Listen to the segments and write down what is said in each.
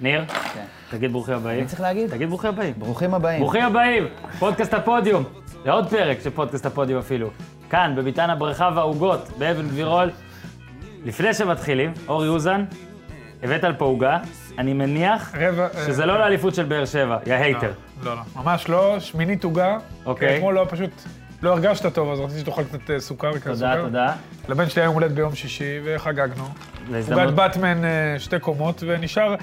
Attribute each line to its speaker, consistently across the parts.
Speaker 1: ניר. תגיד ברוכים הבאים.
Speaker 2: אני צריך להגיד?
Speaker 1: תגיד ברוכים הבאים.
Speaker 2: ברוכים הבאים.
Speaker 1: ברוכים הבאים, פודקאסט הפודיום. לעוד פרק של פודקאסט הפודיום אפילו. כאן, בביתן הבריכה והעוגות, באבן גבירול. לפני שמתחילים, אורי אוזן, הבאת לפה עוגה. אני מניח
Speaker 3: רבע...
Speaker 1: שזה לא לאליפות של באר שבע, יא hater.
Speaker 3: לא, לא, ממש לא, שמינית עוגה.
Speaker 1: אוקיי.
Speaker 3: אתמול לא, פשוט לא הרגשת טוב, אז רציתי שתאכל קצת אה, סוכר וכזה
Speaker 1: תודה,
Speaker 3: סוכר.
Speaker 1: תודה.
Speaker 3: לבן שלי היה יום הולדת ביום שישי, וחגגנו. עוגת
Speaker 1: להזדמנות
Speaker 3: באטמן אה, שתי קומות, ונשאר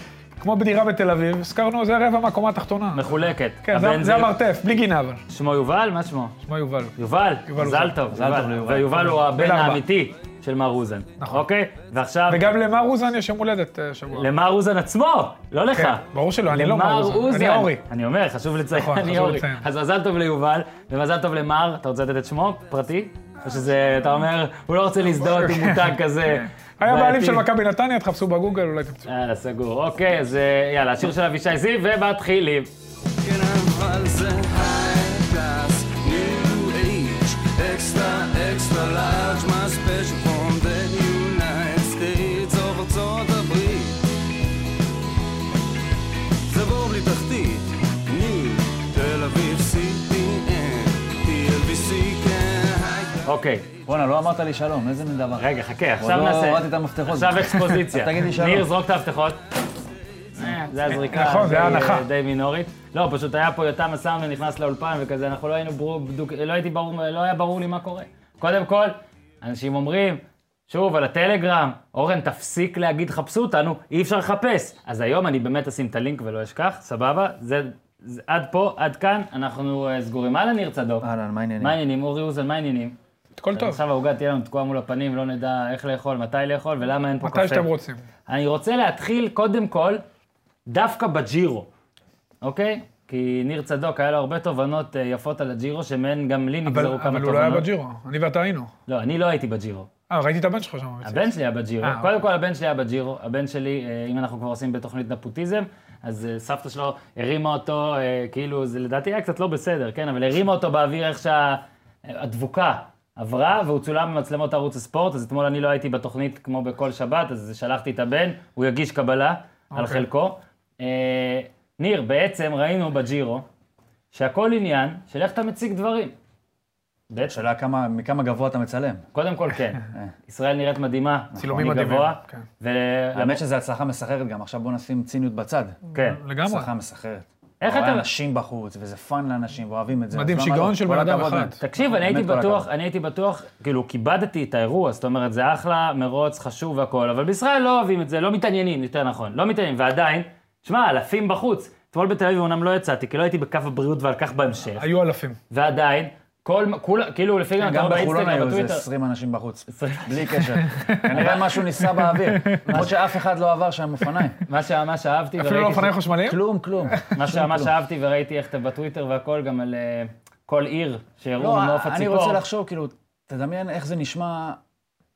Speaker 3: כמו בדירה בתל אביב, הזכרנו, זה רבע מהקומה התחתונה.
Speaker 1: מחולקת.
Speaker 3: כן, זה- המרתף, בלי גינה אבל.
Speaker 1: שמו יובל? מה שמו?
Speaker 3: שמו יובל.
Speaker 1: יובל, מזל. טוב,
Speaker 2: מזל טוב ליובל.
Speaker 1: ויובל הוא הבן. האמיתי של מר אוזן.
Speaker 3: נכון.
Speaker 1: אוקיי? ועכשיו,
Speaker 3: וגם למר אוזן יש יום הולדת אה, שבוע.
Speaker 1: למר אוזן עצמו, לא לך.
Speaker 3: כן, ברור שלא, אני לא מר אוזן, אני אורי.
Speaker 1: אני אומר, חשוב לציין,
Speaker 3: נכון,
Speaker 1: אני אורי.
Speaker 3: לציין.
Speaker 1: אז מזל טוב ליובל, ומזל טוב למר, אתה רוצה לתת את שמו, פרטי? או שזה, אתה אומר, הוא לא רוצה להזדהות עם מותג כזה.
Speaker 3: היה בעלים. של מכבי נתניה, תחפשו בגוגל, אולי תמצאו.
Speaker 1: יאללה, סגור. אוקיי, אז אה, יאללה, השיר של אבישי זיו, ומתחילים.
Speaker 4: כן, אבל זה
Speaker 1: אוקיי,
Speaker 2: בואנה, לא אמרת לי שלום, איזה מין דבר.
Speaker 1: רגע, חכה, עכשיו
Speaker 2: עוד לא
Speaker 1: נעשה...
Speaker 2: הורדתי את המפתחות.
Speaker 1: עכשיו אקספוזיציה.
Speaker 2: תגיד לי שלום.
Speaker 1: ניר, זרוק את המפתחות. אה, זה הזריקה
Speaker 3: נכון, זה ההנחה.
Speaker 1: די מינורית. לא, פשוט היה פה יותם הסאונד ונכנס לאולפן וכזה, אנחנו לא היינו ברור, בדוק, לא הייתי ברור, לא היה ברור לי מה קורה. קודם כל, אנשים אומרים, שוב, על הטלגרם, אורן, תפסיק להגיד חפשו אותנו, אי אפשר לחפש. אז היום אני באמת אשים את הלינק ולא אשכח, סבבה? זה, זה עד פה, עד כאן, אנחנו אה, סגורים. אהלן, ניר צדוק.
Speaker 2: אהלן, מה העניינים?
Speaker 1: מה העניינים? אורי אוזן, מה העניינים?
Speaker 3: הכל טוב,
Speaker 1: עכשיו העוגה תהיה לנו תקועה מול הפנים, לא נדע איך לאכול, מתי לאכול ולמה אין פה קפה.
Speaker 3: מתי שאתם רוצים.
Speaker 1: אני רוצה להתחיל קודם כל דווקא בג'ירו, אוקיי? כי ניר צדוק, היה לו הרבה תובנות אה, יפות על הג'ירו, שמהן גם לי נגזרו כמה
Speaker 3: אבל הוא לא היה
Speaker 1: תובנות.
Speaker 3: בג'ירו, אני ואתה היינו.
Speaker 1: לא, אני לא הייתי בג'ירו.
Speaker 3: אה, ראיתי את הבן שלך שם.
Speaker 1: הבן שלי היה בג'ירו.
Speaker 3: אה,
Speaker 1: קודם כל, הבן שלי היה בג'ירו. הבן שלי, אה, אם אנחנו כבר עושים בתוכנית נפוטיזם, אז סבתא שלו הרימה אותו, כאילו, זה לדעתי היה קצת לא בסדר, כן? אבל הרימה אותו באוויר איך שהדבוקה עברה, והוא צולם במצלמות ערוץ הספורט, אז אתמול אני לא הייתי בתוכנית כמו בכל שבת, אז שלחתי את הבן, הוא יגיש קבלה על
Speaker 3: אוקיי.
Speaker 1: חלקו. אה, ניר, בעצם ראינו בג'ירו שהכל עניין של איך אתה מציג דברים. בעצם.
Speaker 2: שאלה כמה- מכמה גבוה אתה מצלם.
Speaker 1: קודם כל כן, ישראל נראית מדהימה,
Speaker 3: צילומים
Speaker 1: אני
Speaker 3: מדהימים,
Speaker 1: גבוה,
Speaker 3: כן.
Speaker 1: ו-
Speaker 2: האמת שזו הצלחה מסחררת גם, עכשיו בוא נשים ציניות בצד.
Speaker 1: כן.
Speaker 3: לגמרי.
Speaker 2: הצלחה מסחררת.
Speaker 1: איך
Speaker 2: אתה אנשים בחוץ, וזה fun לאנשים, ואוהבים את זה.
Speaker 3: מדהים, שיגעון
Speaker 2: לא?
Speaker 3: של בן אדם אחד.
Speaker 1: תקשיב, אני הייתי בטוח. אני הייתי בטוח, כאילו, כיבדתי את האירוע, זאת אומרת, זה אחלה, מרוץ, חשוב והכול, אבל בישראל לא אוהבים את זה, לא מתעניינים, יותר נכון, לא מתעניינים, ועדיין, שמע, אלפים בחוץ. אתמול בתל אביב אומנם לא יצאתי, כי לא הייתי בקו הבריאות ועל כך בהמשך,
Speaker 3: היו אלפים.
Speaker 1: ועדיין, כל, כולה, כאילו, לפי גם אתה
Speaker 2: גם
Speaker 1: רואה
Speaker 2: בחולון
Speaker 1: באינסטגרם,
Speaker 2: היו איזה
Speaker 1: בטוויטר,
Speaker 2: 20 אנשים בחוץ.
Speaker 1: 20.
Speaker 2: בלי קשר. כנראה משהו ניסה באוויר. למרות שאף אחד לא עבר שם אופניים.
Speaker 1: מה שממש אהבתי,
Speaker 3: אפילו לא
Speaker 1: וראיתי
Speaker 3: אופניים חשמליים?
Speaker 2: כלום, כלום.
Speaker 1: מה שממש אהבתי וראיתי איך אתם בטוויטר והכל, גם על אה, כל עיר שהראו
Speaker 2: לא,
Speaker 1: מעוף
Speaker 2: אני
Speaker 1: הציפור.
Speaker 2: רוצה לחשוב, כאילו, תדמיין איך זה נשמע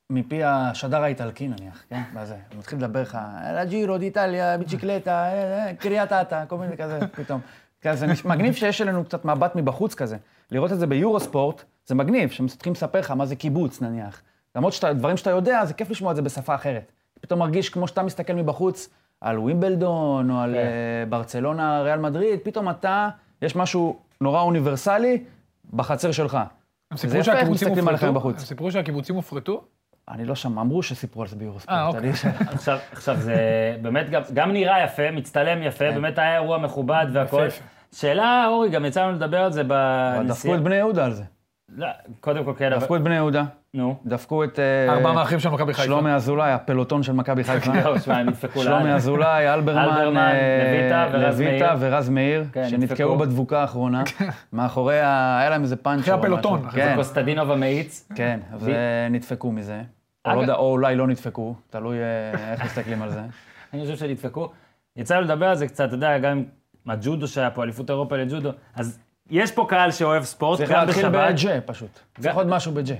Speaker 2: מפי השדר האיטלקי נניח, כן? בזה. הוא מתחיל לדבר לך, אלה ג'ירו דיטליה, ביצ'יקלטה, אה, אה, קריית אתא, כל מיני כזה, פתאום. כזה, נש- מגניב שיש אלינו קצת מבט מבחוץ כזה. לראות את זה ביורו ספורט, זה מגניב, שמתחילים לספר לך מה זה קיבוץ נניח. למרות שאתה, דברים שאתה יודע, זה כיף לשמוע את זה בשפה אחרת. פתאום מרגיש כמו שאתה מסתכל מבחוץ על ווימבלדון, או על
Speaker 1: כן.
Speaker 2: אה, ברצלונה, ריאל מדריד, פתאום אתה, יש משהו נורא אוניברסלי בחצר שלך.
Speaker 3: הם
Speaker 2: זה
Speaker 3: סיפרו שהקיבוצים הופרטו?
Speaker 2: בחוץ.
Speaker 3: הם סיפרו שהקיבוצים הופרטו?
Speaker 2: אני לא שם, אמרו שסיפרו על זה ביורוספורט.
Speaker 3: אה, אוקיי.
Speaker 1: עכשיו, עכשיו זה באמת גם, גם נראה יפה, מצטלם יפה, באמת היה אירוע מכובד והכל.
Speaker 3: כן. יפה.
Speaker 1: שאלה, אורי, גם יצא לנו לדבר על זה
Speaker 2: אבל דפקו
Speaker 1: בנסיעה.
Speaker 2: את בני יהודה על זה.
Speaker 1: לא, קודם כל כן, אבל...
Speaker 2: דפקו את בני יהודה,
Speaker 1: נו.
Speaker 2: דפקו את אה,
Speaker 3: ארבעה מאחים של מכבי חיפה.
Speaker 2: שלומי אזולאי, הפלוטון של מכבי חיפה.
Speaker 1: לא,
Speaker 2: שלומי. אזולאי, אלברמן,
Speaker 1: אלברמן,
Speaker 2: אה,
Speaker 1: לויטה ורז
Speaker 2: לויטה
Speaker 1: מאיר. כן,
Speaker 2: שנתקעו. בדבוקה האחרונה. מאחורי, ה- היה להם איזה פאנצ'ר.
Speaker 3: אחרי הפלוטון,
Speaker 2: כן,
Speaker 1: קוסטדינוב המאיץ.
Speaker 2: כן, ונדפקו מזה. או לא או אולי לא נדפקו, תלוי אה, איך מסתכלים על זה.
Speaker 1: אני חושב שנדפקו. יצא לדבר על זה קצת, אתה יודע, גם עם הג'ודו שהיה פה, אליפות אירופה לג'ודו. אז יש פה קהל שאוהב ספורט,
Speaker 2: צריך
Speaker 1: גם
Speaker 2: להתחיל
Speaker 1: בשבת.
Speaker 2: בג'ה פשוט. צריך עוד משהו בג'ה.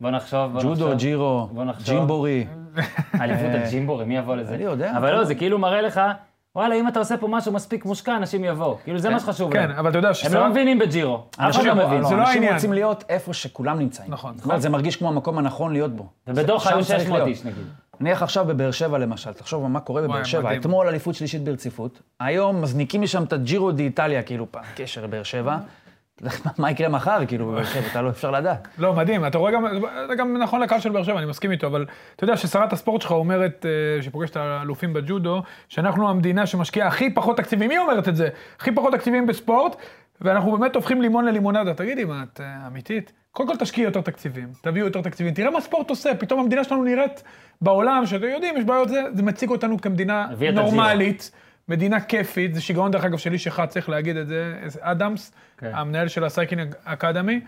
Speaker 1: בוא נחשוב, בוא
Speaker 2: ג'ודו,
Speaker 1: נחשוב.
Speaker 2: ג'ירו,
Speaker 1: בוא נחשוב.
Speaker 2: ג'ימבורי.
Speaker 1: אליפות הג'ימבורי, מי יבוא לזה?
Speaker 2: אני יודע.
Speaker 1: אבל לא, זה כאילו מראה לך, וואלה, אם אתה עושה פה משהו מספיק מושקע, אנשים יבואו. כאילו, זה מה שחשוב
Speaker 3: כן,
Speaker 1: להם.
Speaker 3: אבל אתה יודע
Speaker 1: הם
Speaker 3: שסבא...
Speaker 1: לא מבינים בג'ירו.
Speaker 2: אנשים
Speaker 1: לא
Speaker 2: לא-
Speaker 1: מבין.
Speaker 3: זה לא
Speaker 2: אנשים
Speaker 3: העניין.
Speaker 2: רוצים להיות איפה שכולם נמצאים.
Speaker 3: נכון.
Speaker 2: זה מרגיש כמו המקום הנכון להיות בו.
Speaker 1: ובדוחה
Speaker 2: שם
Speaker 1: היו
Speaker 2: צריך
Speaker 1: 600
Speaker 2: להיות.
Speaker 1: איש, נגיד.
Speaker 2: נניח עכשיו בבאר שבע למשל, תחשוב מה קורה בבאר שבע.
Speaker 3: מדהים.
Speaker 2: אתמול אליפות שלישית ברציפות, היום מזניקים משם את הג'ירו די איטליה, כאילו, פעם קשר לבאר שבע. מה- יקרה מחר, כאילו, בבאר שבע, אתה לא אפשר לדעת.
Speaker 3: לא, מדהים, אתה רואה גם, זה גם נכון לקהל של באר שבע, אני מסכים איתו, אבל אתה יודע ששרת הספורט שלך אומרת, אה, שפוגשת האלופים בג'ודו, שאנחנו המדינה שמשקיעה הכי פחות תקציבים, מי אומרת את זה? הכי פחות תקציבים בספורט, ואנחנו באמת הופכים לימון ללימונדה. תגידי, מה, את אה, אמיתית? קודם כל תשקיעי יותר תקציבים, תביאו יותר תקציבים, תראה מה ספורט עושה, פתאום המדינה שלנו נראית בעולם, שאתם יודעים, יש בעיות, זה, זה מציג אותנו כמדינה. נורמלית. מדינה כיפית, זה שיגעון דרך אגב של איש אחד, צריך להגיד את זה, אדמס,
Speaker 1: כן.
Speaker 3: המנהל של ה cycling academy,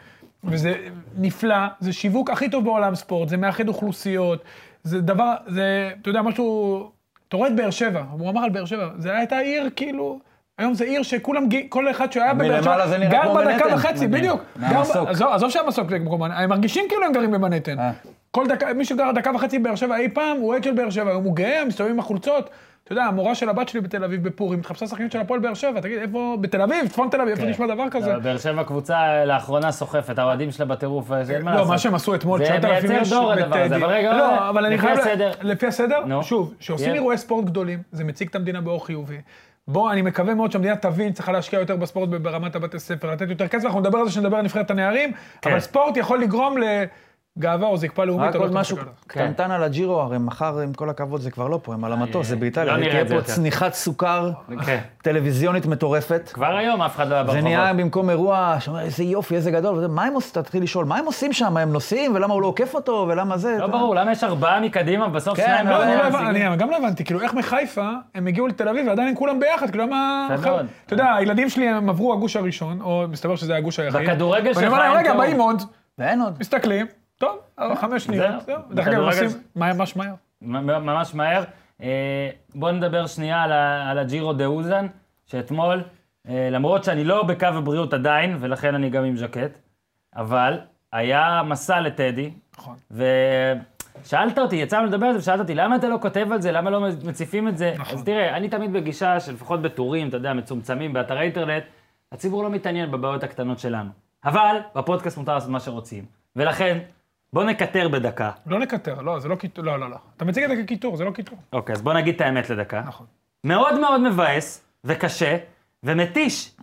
Speaker 3: וזה נפלא, זה שיווק הכי טוב בעולם ספורט, זה מאחד אוכלוסיות, זה דבר, זה, אתה יודע, משהו, אתה רואה את באר שבע, הוא אמר על באר שבע, זה הייתה עיר כאילו, היום זה עיר שכולם, כל אחד שהיה בבאר שבע,
Speaker 2: זה
Speaker 3: גר בדקה. וחצי. בדיוק.
Speaker 2: מהמסוק.
Speaker 3: עזוב שהמסוק זה כמו, הם מרגישים כאילו הם גרים במנהטן.
Speaker 2: אה.
Speaker 3: כל דקה, מי שגר דקה וחצי בבאר שבע אי פעם, הוא אוהד של באר שבע, היום הוא גאה, מסתובב עם החולצות. אתה יודע, המורה של הבת שלי בתל אביב בפורים, התחפשה שחקנית של הפועל באר שבע, תגיד, איפה, בתל אביב, צפון תל אביב, איפה
Speaker 1: כן.
Speaker 3: נשמע דבר כזה?
Speaker 1: באר שבע קבוצה לאחרונה סוחפת, האוהדים שלה בטירוף, אין מה
Speaker 3: לא,
Speaker 1: לעשות.
Speaker 3: מה שהם עשו אתמול,
Speaker 1: זה
Speaker 3: 9,000
Speaker 1: מייצר
Speaker 3: איש
Speaker 1: דור הדבר הזה. אבל רגע,
Speaker 3: לא, אבל אני חייב... לפי הסדר? שוב, כשעושים. אירועי ספורט גדולים, זה מציג את המדינה באור חיובי. בוא, אני מקווה מאוד שהמדינה תבין, צריכה להשקיע יותר בספורט ברמת הבתי ספר, לתת יותר כסף, אנחנו נדבר על זה כשנדבר על נבחרת הנערים,
Speaker 1: כן.
Speaker 3: אבל ספורט יכול לגרום לגאווה או זקפה לאומית.
Speaker 2: רק
Speaker 3: לא
Speaker 2: עוד משהו
Speaker 3: מה שקרה.
Speaker 2: קטנטן על הג'ירו, הרי מחר, עם כל הכבוד, זה כבר לא פה, הם על המטוס, זה באיטליה.
Speaker 1: לא נראה
Speaker 2: תהיה
Speaker 1: את זה
Speaker 2: פה. צניחת סוכר
Speaker 1: כן.
Speaker 2: טלוויזיונית מטורפת.
Speaker 1: כבר היום אף אחד לא היה
Speaker 2: זה
Speaker 1: ברחובות.
Speaker 2: נהיה במקום אירוע, שאומר, איזה יופי, איזה גדול, מה הם עושים, תתחיל לשאול, מה הם עושים שם, הם נוסעים, ולמה הוא לא עוקף אותו, ולמה זה,
Speaker 1: לא ברור, למה יש ארבעה מקדימה, בסוף
Speaker 2: כן,
Speaker 1: שניים
Speaker 2: לא,
Speaker 3: לא, אני לא גם לא הבנתי, כאילו, איך מחיפה הם הגיעו לתל אביב ועדיין הם כולם ביחד, כאילו, למה... אתה יודע, הילדים שלי הם עברו הגוש הראשון, או מסתבר שזה הגוש היחיד.
Speaker 1: בכדורגל
Speaker 3: ואני אומר
Speaker 1: שלך
Speaker 3: להם,
Speaker 1: אין
Speaker 3: רגע,
Speaker 1: תיאום."
Speaker 3: באים עוד,
Speaker 2: ואין עוד.
Speaker 3: מסתכלים, טוב, חמש שניות,
Speaker 1: זהו.
Speaker 3: דרך אגב, עושים ממש מהר.
Speaker 1: ממש מהר. אה, בואו נדבר שנייה על הג'ירו דה אוזן, שאתמול, אה, למרות שאני לא בקו הבריאות עדיין, ולכן אני גם עם ז'קט, אבל היה מסע לטדי,
Speaker 3: נכון.
Speaker 1: ושאלת אותי, יצאנו לדבר על זה, ושאלת אותי, למה אתה לא כותב על זה, למה לא מציפים את זה?
Speaker 3: נכון.
Speaker 1: אז תראה, אני תמיד בגישה שלפחות בטורים, אתה יודע, מצומצמים, באתרי אינטרנט, הציבור לא מתעניין בבעיות הקטנות שלנו. אבל בפודקאסט מותר לעשות מה שרוצים. ולכן, בוא נקטר בדקה.
Speaker 3: לא נקטר, לא, זה לא קיטור, לא, לא, לא. אתה מציג את זה כקיטור, זה לא קיטור.
Speaker 1: אוקיי, אז בוא נגיד את האמת לדקה.
Speaker 3: נכון.
Speaker 1: מאוד מאוד מבאס, וקשה, ומתיש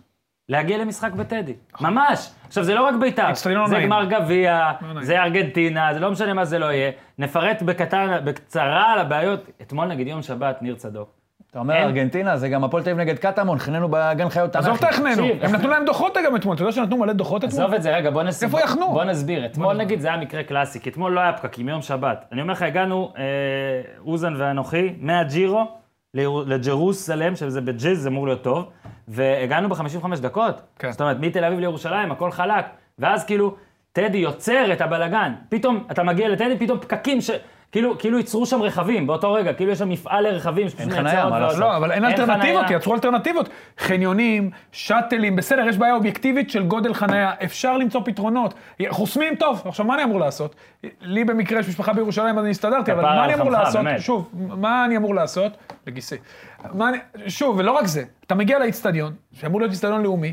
Speaker 1: להגיע למשחק בטדי. ממש. עכשיו, זה לא רק בית"ר,
Speaker 3: לא
Speaker 1: זה
Speaker 3: נעים.
Speaker 1: גמר גביע,
Speaker 3: לא.
Speaker 1: זה ארגנטינה, זה לא משנה מה זה לא יהיה. נפרט בקטן, בקצרה על הבעיות. אתמול, נגיד, יום שבת, ניר צדוק.
Speaker 2: אתה אומר. ארגנטינה, זה גם הפועל תל אביב נגד קטמון, חננו בגן חיות תנ"כי.
Speaker 3: עזוב את החננו. הם נתנו להם דוחות גם אתמול, אתה יודע שנתנו מלא דוחות
Speaker 1: עזוב
Speaker 3: אתמול?
Speaker 1: את זה, רגע, בוא נסביר.
Speaker 3: איפה יחנו?
Speaker 1: בוא נסביר. אתמול, נגיד, זה היה מקרה קלאסי, כי אתמול לא היה פקקים, יום שבת. אני אומר לך, הגענו, אה, אוזן ואנוכי, מהג'ירו לג'רוסלם, שזה בג'יז, זה אמור להיות טוב, והגענו ב-55 דקות.
Speaker 3: כן.
Speaker 1: זאת אומרת, מתל אביב לירושלים, הכל חלק. ואז כאילו, טדי יוצר את הבלגן. פתאום, אתה מגיע לטדי, פתאום פקקים ש... כאילו, כאילו ייצרו שם רכבים באותו רגע, כאילו יש שם מפעל לרכבים שפשוט
Speaker 2: אין
Speaker 1: עוד
Speaker 2: מה. לעשות?
Speaker 3: לא, אבל אין אלטרנטיבות,
Speaker 1: חנייה.
Speaker 3: יצרו אלטרנטיבות. חניונים, שאטלים, בסדר, יש בעיה אובייקטיבית של גודל חניה, אפשר למצוא פתרונות. חוסמים, טוב, עכשיו מה אני אמור לעשות? לי במקרה יש משפחה בירושלים, אז אני הסתדרתי, אבל מה אני אמור לעשות?
Speaker 1: באמת.
Speaker 3: שוב, מה אני אמור לעשות? לגיסי. אני- שוב, ולא רק זה, אתה מגיע לאיצטדיון, שאמור להיות איצטדיון לאומי,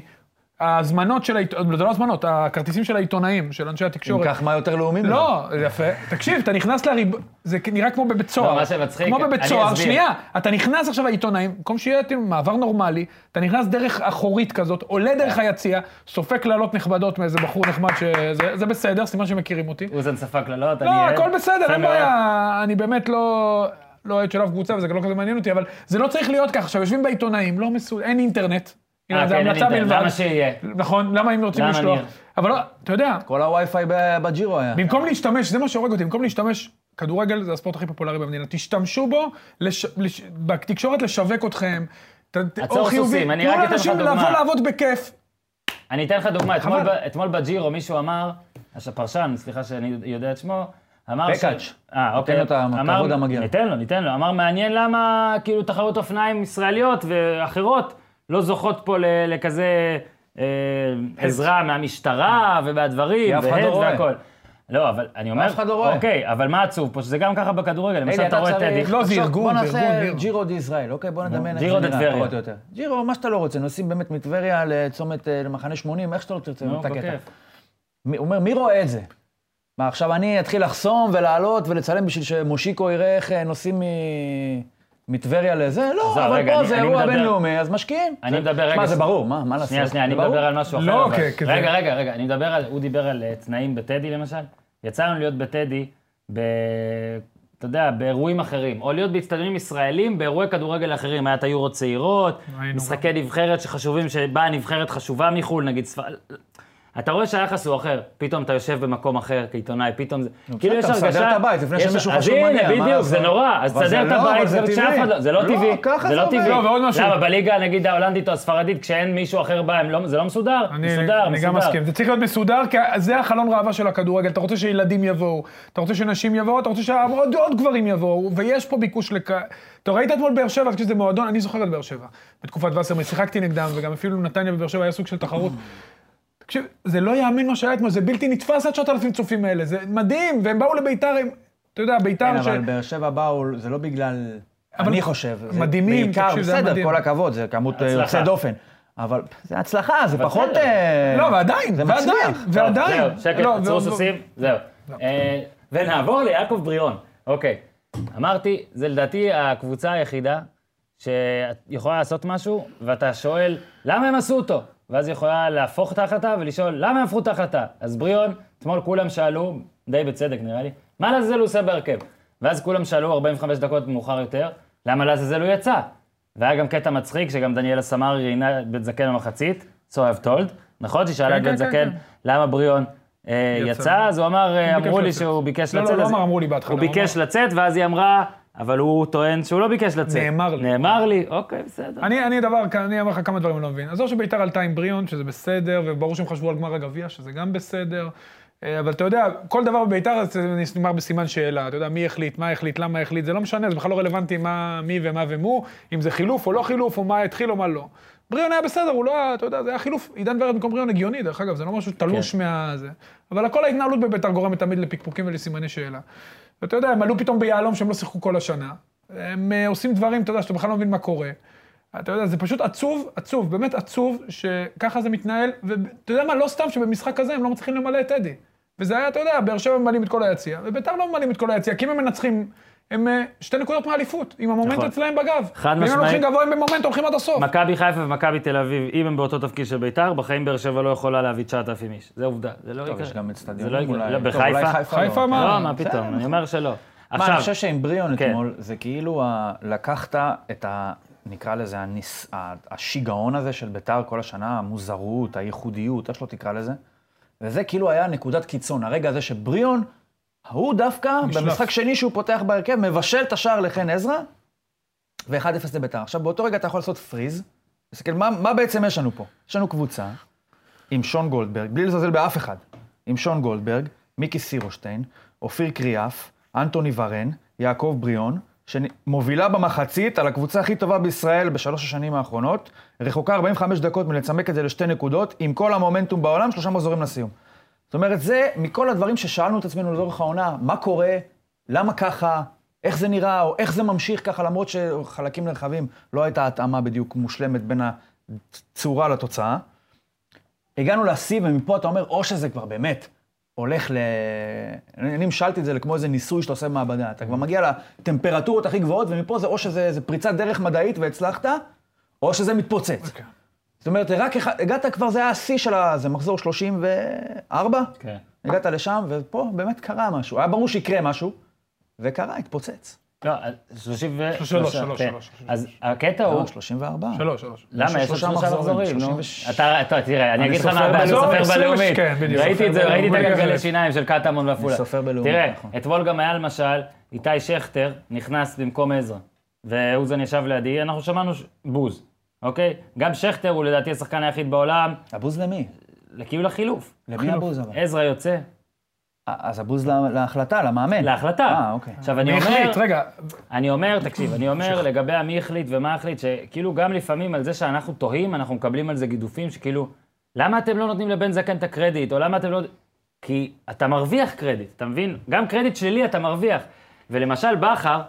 Speaker 3: ההזמנות של העיתונאים, זה לא הזמנות, הכרטיסים של העיתונאים, של אנשי
Speaker 2: אם
Speaker 3: התקשורת.
Speaker 2: כך, מה יותר לאומי?
Speaker 3: לא, יפה. תקשיב, אתה נכנס לריב... זה נראה כמו בבית סוהר.
Speaker 1: לא, מה שמצחיק,
Speaker 3: כמו בבית סוהר. שנייה. אתה נכנס עכשיו העיתונאים, במקום שיהיה מעבר נורמלי, אתה נכנס דרך אחורית כזאת, עולה דרך היציע, סופק קללות נכבדות מאיזה בחור נחמד שזה זה בסדר, סימן שמכירים אותי.
Speaker 1: אוזן ספג קללות, אני
Speaker 3: לא. הכל בסדר, אין. בעיה. אני באמת לא... לא אוהד של אף קבוצה וזה לא כזה מעניין אותי, אבל זה לא צריך להיות ככה. עכשיו, יושבים בעיתונאים, לא מסו... אין אינטרנט.
Speaker 1: אה,
Speaker 3: זה
Speaker 1: כן, אין
Speaker 3: המלצה בלבד.
Speaker 1: למה שיהיה?
Speaker 3: נכון, למה אם רוצים לשלוח? אבל לא, אתה יודע,
Speaker 2: כל הווי-פיי ב- בג'ירו היה.
Speaker 3: במקום להשתמש, זה מה שהורג אותי, במקום להשתמש, כדורגל זה הספורט הכי פופולרי במדינה, תשתמשו בו, בתקשורת לשווק אתכם.
Speaker 1: עצור סוסים, אני
Speaker 3: תנו
Speaker 1: רק אתן לך
Speaker 3: לאנשים
Speaker 1: דוגמה.
Speaker 3: לבוא לעבוד בכיף.
Speaker 1: אני אתן לך דוגמה, אתמול, בג'ירו מישהו אמר, הפרשן, סליחה שאני יודע את שמו, אמר
Speaker 2: פקאץ'.
Speaker 1: אה, אוקיי.
Speaker 2: לו את הכבוד המגיע.
Speaker 1: ניתן לו, ניתן לו. אמר, מעניין למה כאילו תחרות אופניים ישראליות ואחרות לא זוכות פה לכזה אה, עזרה מהמשטרה ומהדברים, והד
Speaker 2: לא רואה.
Speaker 1: והכל. לא, אבל אני אומר,
Speaker 2: אף אחד לא רואה.
Speaker 1: אוקיי, אבל מה עצוב פה? שזה גם ככה בכדורגל, למשל אתה רואה את טדי.
Speaker 3: לא, זה ארגון,
Speaker 2: בוא נעשה. ג'ירו די ישראל, אוקיי? בוא נדמיין
Speaker 1: ג'ירו דה טבריה.
Speaker 2: ג'ירו, מה שאתה לא רוצה, נוסעים באמת מטבריה לצומת, אה, למחנה 80, איך שאתה לא תרצה,
Speaker 1: נו,
Speaker 2: את הקטע. הוא אומר, מי רואה את זה? מה, עכשיו אני אתחיל לחסום ולעלות ולצלם בשביל שמושיקו יראה איך אה, נוסעים מ- מטבריה לזה? לא, אבל
Speaker 1: רגע,
Speaker 2: פה
Speaker 1: אני-
Speaker 2: זה
Speaker 1: אני
Speaker 2: אירוע
Speaker 1: מדבר-
Speaker 2: בינלאומי, אז משקיעים.
Speaker 1: אני
Speaker 2: זה-
Speaker 1: מדבר, רגע,
Speaker 2: זה
Speaker 1: ש-
Speaker 2: ברור, מה מה לעשות?
Speaker 1: שנייה, שנייה, אני
Speaker 2: זה ברור.
Speaker 1: מדבר על משהו אחר.
Speaker 3: לא,
Speaker 1: אבל-
Speaker 3: כזה.
Speaker 1: רגע, רגע, רגע, אני מדבר על, הוא דיבר על אה, תנאים בטדי למשל. יצא לנו להיות בטדי, ב... אתה יודע, באירועים אחרים, או להיות באצטדיונים ישראלים באירועי כדורגל אחרים. היה את היורו צעירות, משחקי נבחרת שחשובים, שבאה נבחרת חשובה מחו"ל, נגיד ספרד. אתה רואה שהיחס הוא אחר, פתאום אתה יושב במקום אחר כעיתונאי, פתאום זה... כאילו יש
Speaker 2: אתה מסדר
Speaker 1: הרגשה...
Speaker 2: את הבית לפני
Speaker 1: יש-
Speaker 2: שמישהו
Speaker 1: אז
Speaker 2: חשוב
Speaker 1: הנה,
Speaker 2: מניע, מה
Speaker 1: בדיוק, זה? נורא. אז תסדר
Speaker 2: זה
Speaker 1: את
Speaker 2: לא,
Speaker 1: הבית,
Speaker 2: זה.
Speaker 1: אחד לא... זה לא
Speaker 2: לא,
Speaker 1: טבעי.
Speaker 2: ככה
Speaker 1: זה לא
Speaker 2: עובד.
Speaker 1: טבעי.
Speaker 3: לא, ועוד משהו.
Speaker 1: למה, בליגה, נגיד, ההולנדית או הספרדית, כשאין מישהו אחר הם לא- זה לא מסודר? מסודר,
Speaker 3: אני גם. מסכים. זה צריך להיות מסודר, כי זה החלון ראווה של הכדורגל. אתה רוצה שילדים יבואו, אתה רוצה שנשים יבואו, אתה רוצה שעוד עוד גברים יבואו, ויש פה ביקוש לכ... אתה ראית אתמול באר שבע, אז כשזה מועדון, אני זוכר את באר שבע. בתקופת וסרמן, שיחקתי נגדם, וגם אפילו נתניה ובאר שבע היה סוג של תחרות. תקשיב, זה לא ייאמן מה שהיה אתמול, זה בלתי נתפס עד 9,000 צופים האלה, זה מדהים, והם באו לביתר, הם, אתה יודע, ביתר
Speaker 2: כן,
Speaker 3: ש...
Speaker 2: אבל באר שבע באו, זה לא בגלל...
Speaker 3: אבל
Speaker 2: אני חושב. זה
Speaker 3: מדהימים,
Speaker 2: בעיקר,
Speaker 3: תקשיב, זה
Speaker 2: בסדר,
Speaker 3: מדהים.
Speaker 2: כל הכבוד, זה כמות אה. יוצאת דופן. אבל זה הצלחה, זה פחות... אה,
Speaker 3: לא, ועדיין,
Speaker 2: זה
Speaker 3: ועדיין,
Speaker 2: מצליח.
Speaker 3: ועדיין.
Speaker 1: זהו, שקט,
Speaker 3: לא,
Speaker 1: עצרו
Speaker 3: ו-
Speaker 1: סוסים, זהו. אה, ונעבור ליעקב בריאון. אוקיי. אמרתי, זה לדעתי הקבוצה היחידה שיכולה לעשות משהו, ואתה שואל, למה הם עשו אותו? ואז היא יכולה להפוך את ההחלטה ולשאול, למה הם הפכו את ההחלטה? אז בריאון, אתמול כולם שאלו, די בצדק נראה לי, מה לעזאזל הוא עושה בהרכב? ואז כולם שאלו 45 דקות מאוחר יותר, למה לעזאזל הוא יצא? והיה גם קטע מצחיק, שגם דניאלה סמר ראיינה את בית זקן במחצית, so I've told, נכון? שהיא שאלה את
Speaker 3: כן,
Speaker 1: בית
Speaker 3: כן,
Speaker 1: זקן,
Speaker 3: כן.
Speaker 1: למה בריאון אה,
Speaker 3: יצא.
Speaker 1: אז הוא אמר, אה, אמרו לי. שהוא ביקש
Speaker 3: לא, לא,
Speaker 1: לצאת.
Speaker 3: לא
Speaker 1: אז
Speaker 3: אמר, אמרו לי בהתחלה,
Speaker 1: הוא ביקש לצאת, ואז היא אמרה, אבל הוא טוען שהוא לא ביקש לצאת.
Speaker 3: נאמר לי.
Speaker 1: נאמר לי, אוקיי, בסדר.
Speaker 3: אני, אני דבר, אני אומר לך כמה דברים אני לא מבין. עזוב שביתר עלתה עם בריאון, שזה בסדר, וברור שהם חשבו על גמר הגביע, שזה גם בסדר. אה, אבל אתה יודע, כל דבר בביתר זה נגמר בסימן שאלה. אתה יודע, מי החליט, מה החליט, למה החליט, זה לא משנה, זה בכלל לא רלוונטי מה, מי ומה ומו, אם זה חילוף או לא חילוף, או מה התחיל או מה לא. בריאון היה בסדר, הוא לא, היה, אתה יודע, זה היה חילוף, עידן ורד במקום בריאון הגיוני, דרך אגב, זה לא משהו תלוש
Speaker 1: כן.
Speaker 3: מה... זה. אבל כל ההתנהלות בביתר גורמת תמיד לפקפוקים ולסימני שאלה. ואתה יודע, הם עלו פתאום ביהלום שהם לא שיחקו כל השנה. הם אה, עושים דברים, אתה יודע, שאתה בכלל לא מבין מה קורה. אתה יודע, זה פשוט עצוב, עצוב, באמת עצוב, שככה זה מתנהל, ואתה יודע מה, לא סתם שבמשחק הזה הם לא מצליחים למלא את טדי. וזה היה, אתה יודע, באר שבע ממלאים את כל היציע, וביתר לא ממלאים את כל היציע, כי אם הם מנצחים, הם אה, שתי נקודות מאליפות, עם המומנט
Speaker 1: נכון.
Speaker 3: אצלהם בגב.
Speaker 1: חד
Speaker 3: ואם הם
Speaker 1: משמעית.
Speaker 3: הולכים גבוה, הם במומנט הולכים עד הסוף.
Speaker 1: מכבי חיפה ומכבי תל אביב, אם הם באותו תפקיד של ביתר, בחיים באר שבע לא יכולה להביא 9,000 איש. זה עובדה, זה לא
Speaker 2: טוב,
Speaker 1: יקרה.
Speaker 2: יש גם
Speaker 1: זה לא.
Speaker 2: אולי.
Speaker 1: לא,
Speaker 2: טוב, אולי
Speaker 1: בחיפה?
Speaker 3: חיפה
Speaker 2: לא.
Speaker 3: מה?
Speaker 1: לא, מה פתאום, אני אומר שלא.
Speaker 2: מה, אני
Speaker 1: עכשיו,
Speaker 2: חושב שעם בריאון
Speaker 1: כן.
Speaker 2: אתמול, זה כאילו ה- לקחת את ה... נקרא לזה הניס, ה- השיגעון הזה של ביתר כל השנה, המוזרות, הייחודיות, איך שלא תקרא לזה. וזה כאילו היה נקודת קיצון, הרגע הזה שבריאון, הוא דווקא,
Speaker 3: נשלף.
Speaker 2: במשחק שני שהוא פותח בהרכב, מבשל את השער לחן עזרא, ו-1-0 לביתר. עכשיו, באותו רגע אתה יכול לעשות פריז, תסתכל, מה, מה בעצם יש לנו פה? יש לנו קבוצה עם שון גולדברג, בלי לזלזל באף אחד, עם שון גולדברג, מיקי סירושטיין, אופיר קריאף, אנטוני ורן, יעקב בריאון, שמובילה במחצית על הקבוצה הכי טובה בישראל בשלוש השנים האחרונות, רחוקה 45 דקות מלצמק את זה לשתי נקודות, עם כל המומנטום בעולם, שלושה מחזורים לסיום. זאת אומרת, זה מכל הדברים ששאלנו את עצמנו לאורך העונה, מה קורה, למה ככה, איך זה נראה, או איך זה ממשיך ככה, למרות שחלקים נרחבים לא הייתה התאמה בדיוק מושלמת בין הצורה לתוצאה. הגענו לשיא, ומפה אתה אומר, או שזה כבר באמת הולך ל... אני המשלתי את זה לכמו איזה ניסוי שאתה עושה במעבדה. אתה כבר מגיע לטמפרטורות הכי גבוהות, ומפה זה או שזה פריצת דרך מדעית והצלחת, או שזה מתפוצץ.
Speaker 3: אוקיי.
Speaker 2: זאת אומרת, רק אחד, הגעת כבר, זה היה השיא של ה... זה מחזור 34?
Speaker 1: כן.
Speaker 2: הגעת לשם, ופה באמת קרה משהו. היה ברור שיקרה משהו, וקרה, התפוצץ.
Speaker 1: לא, 33.
Speaker 3: שלוש, שלוש,
Speaker 1: כן.
Speaker 3: שלוש.
Speaker 1: אז הקטע הוא,
Speaker 2: לא, 34.
Speaker 3: שלוש, שלוש.
Speaker 1: למה? יש עוד
Speaker 2: שלושה מחזורים,
Speaker 1: נו.
Speaker 2: 36.
Speaker 1: אתה, אתה, תראה, אני
Speaker 2: אני
Speaker 1: אגיד לך מה הבעיה, אני. סופר בלאומית.
Speaker 3: כן.
Speaker 1: ראיתי את זה, ראיתי את
Speaker 3: בלאומית.
Speaker 1: הגלגלי שיניים של קטמון ועפולה.
Speaker 2: סופר בלאומית,
Speaker 1: תראה,
Speaker 2: נכון.
Speaker 1: אתמול גם היה למשל, איתי שכטר נכנס במקום עזרא, ואוזן ישב לידי, אנחנו שמענו ש- בוז, אוקיי? גם שכטר הוא לדעתי השחקן היחיד בעולם,
Speaker 2: הבוז למי?
Speaker 1: כאילו לחילוף.
Speaker 2: למי הבוז אבל?
Speaker 1: עזרא יוצא
Speaker 2: אז הבוז לה- להחלטה, למאמן.
Speaker 1: להחלטה.
Speaker 2: אה, אוקיי.
Speaker 1: עכשיו אני
Speaker 3: מי
Speaker 1: אומר...
Speaker 3: החליט? רגע,
Speaker 1: אני אומר, תקשיב, אני אומר לגבי המי החליט ומה החליט, שכאילו גם לפעמים על זה שאנחנו תוהים, אנחנו מקבלים על זה גידופים, שכאילו, למה אתם לא נותנים לבן זקן את הקרדיט, או למה אתם לא... כי אתה מרוויח קרדיט, אתה מבין? גם קרדיט שלילי אתה מרוויח. ולמשל בכר,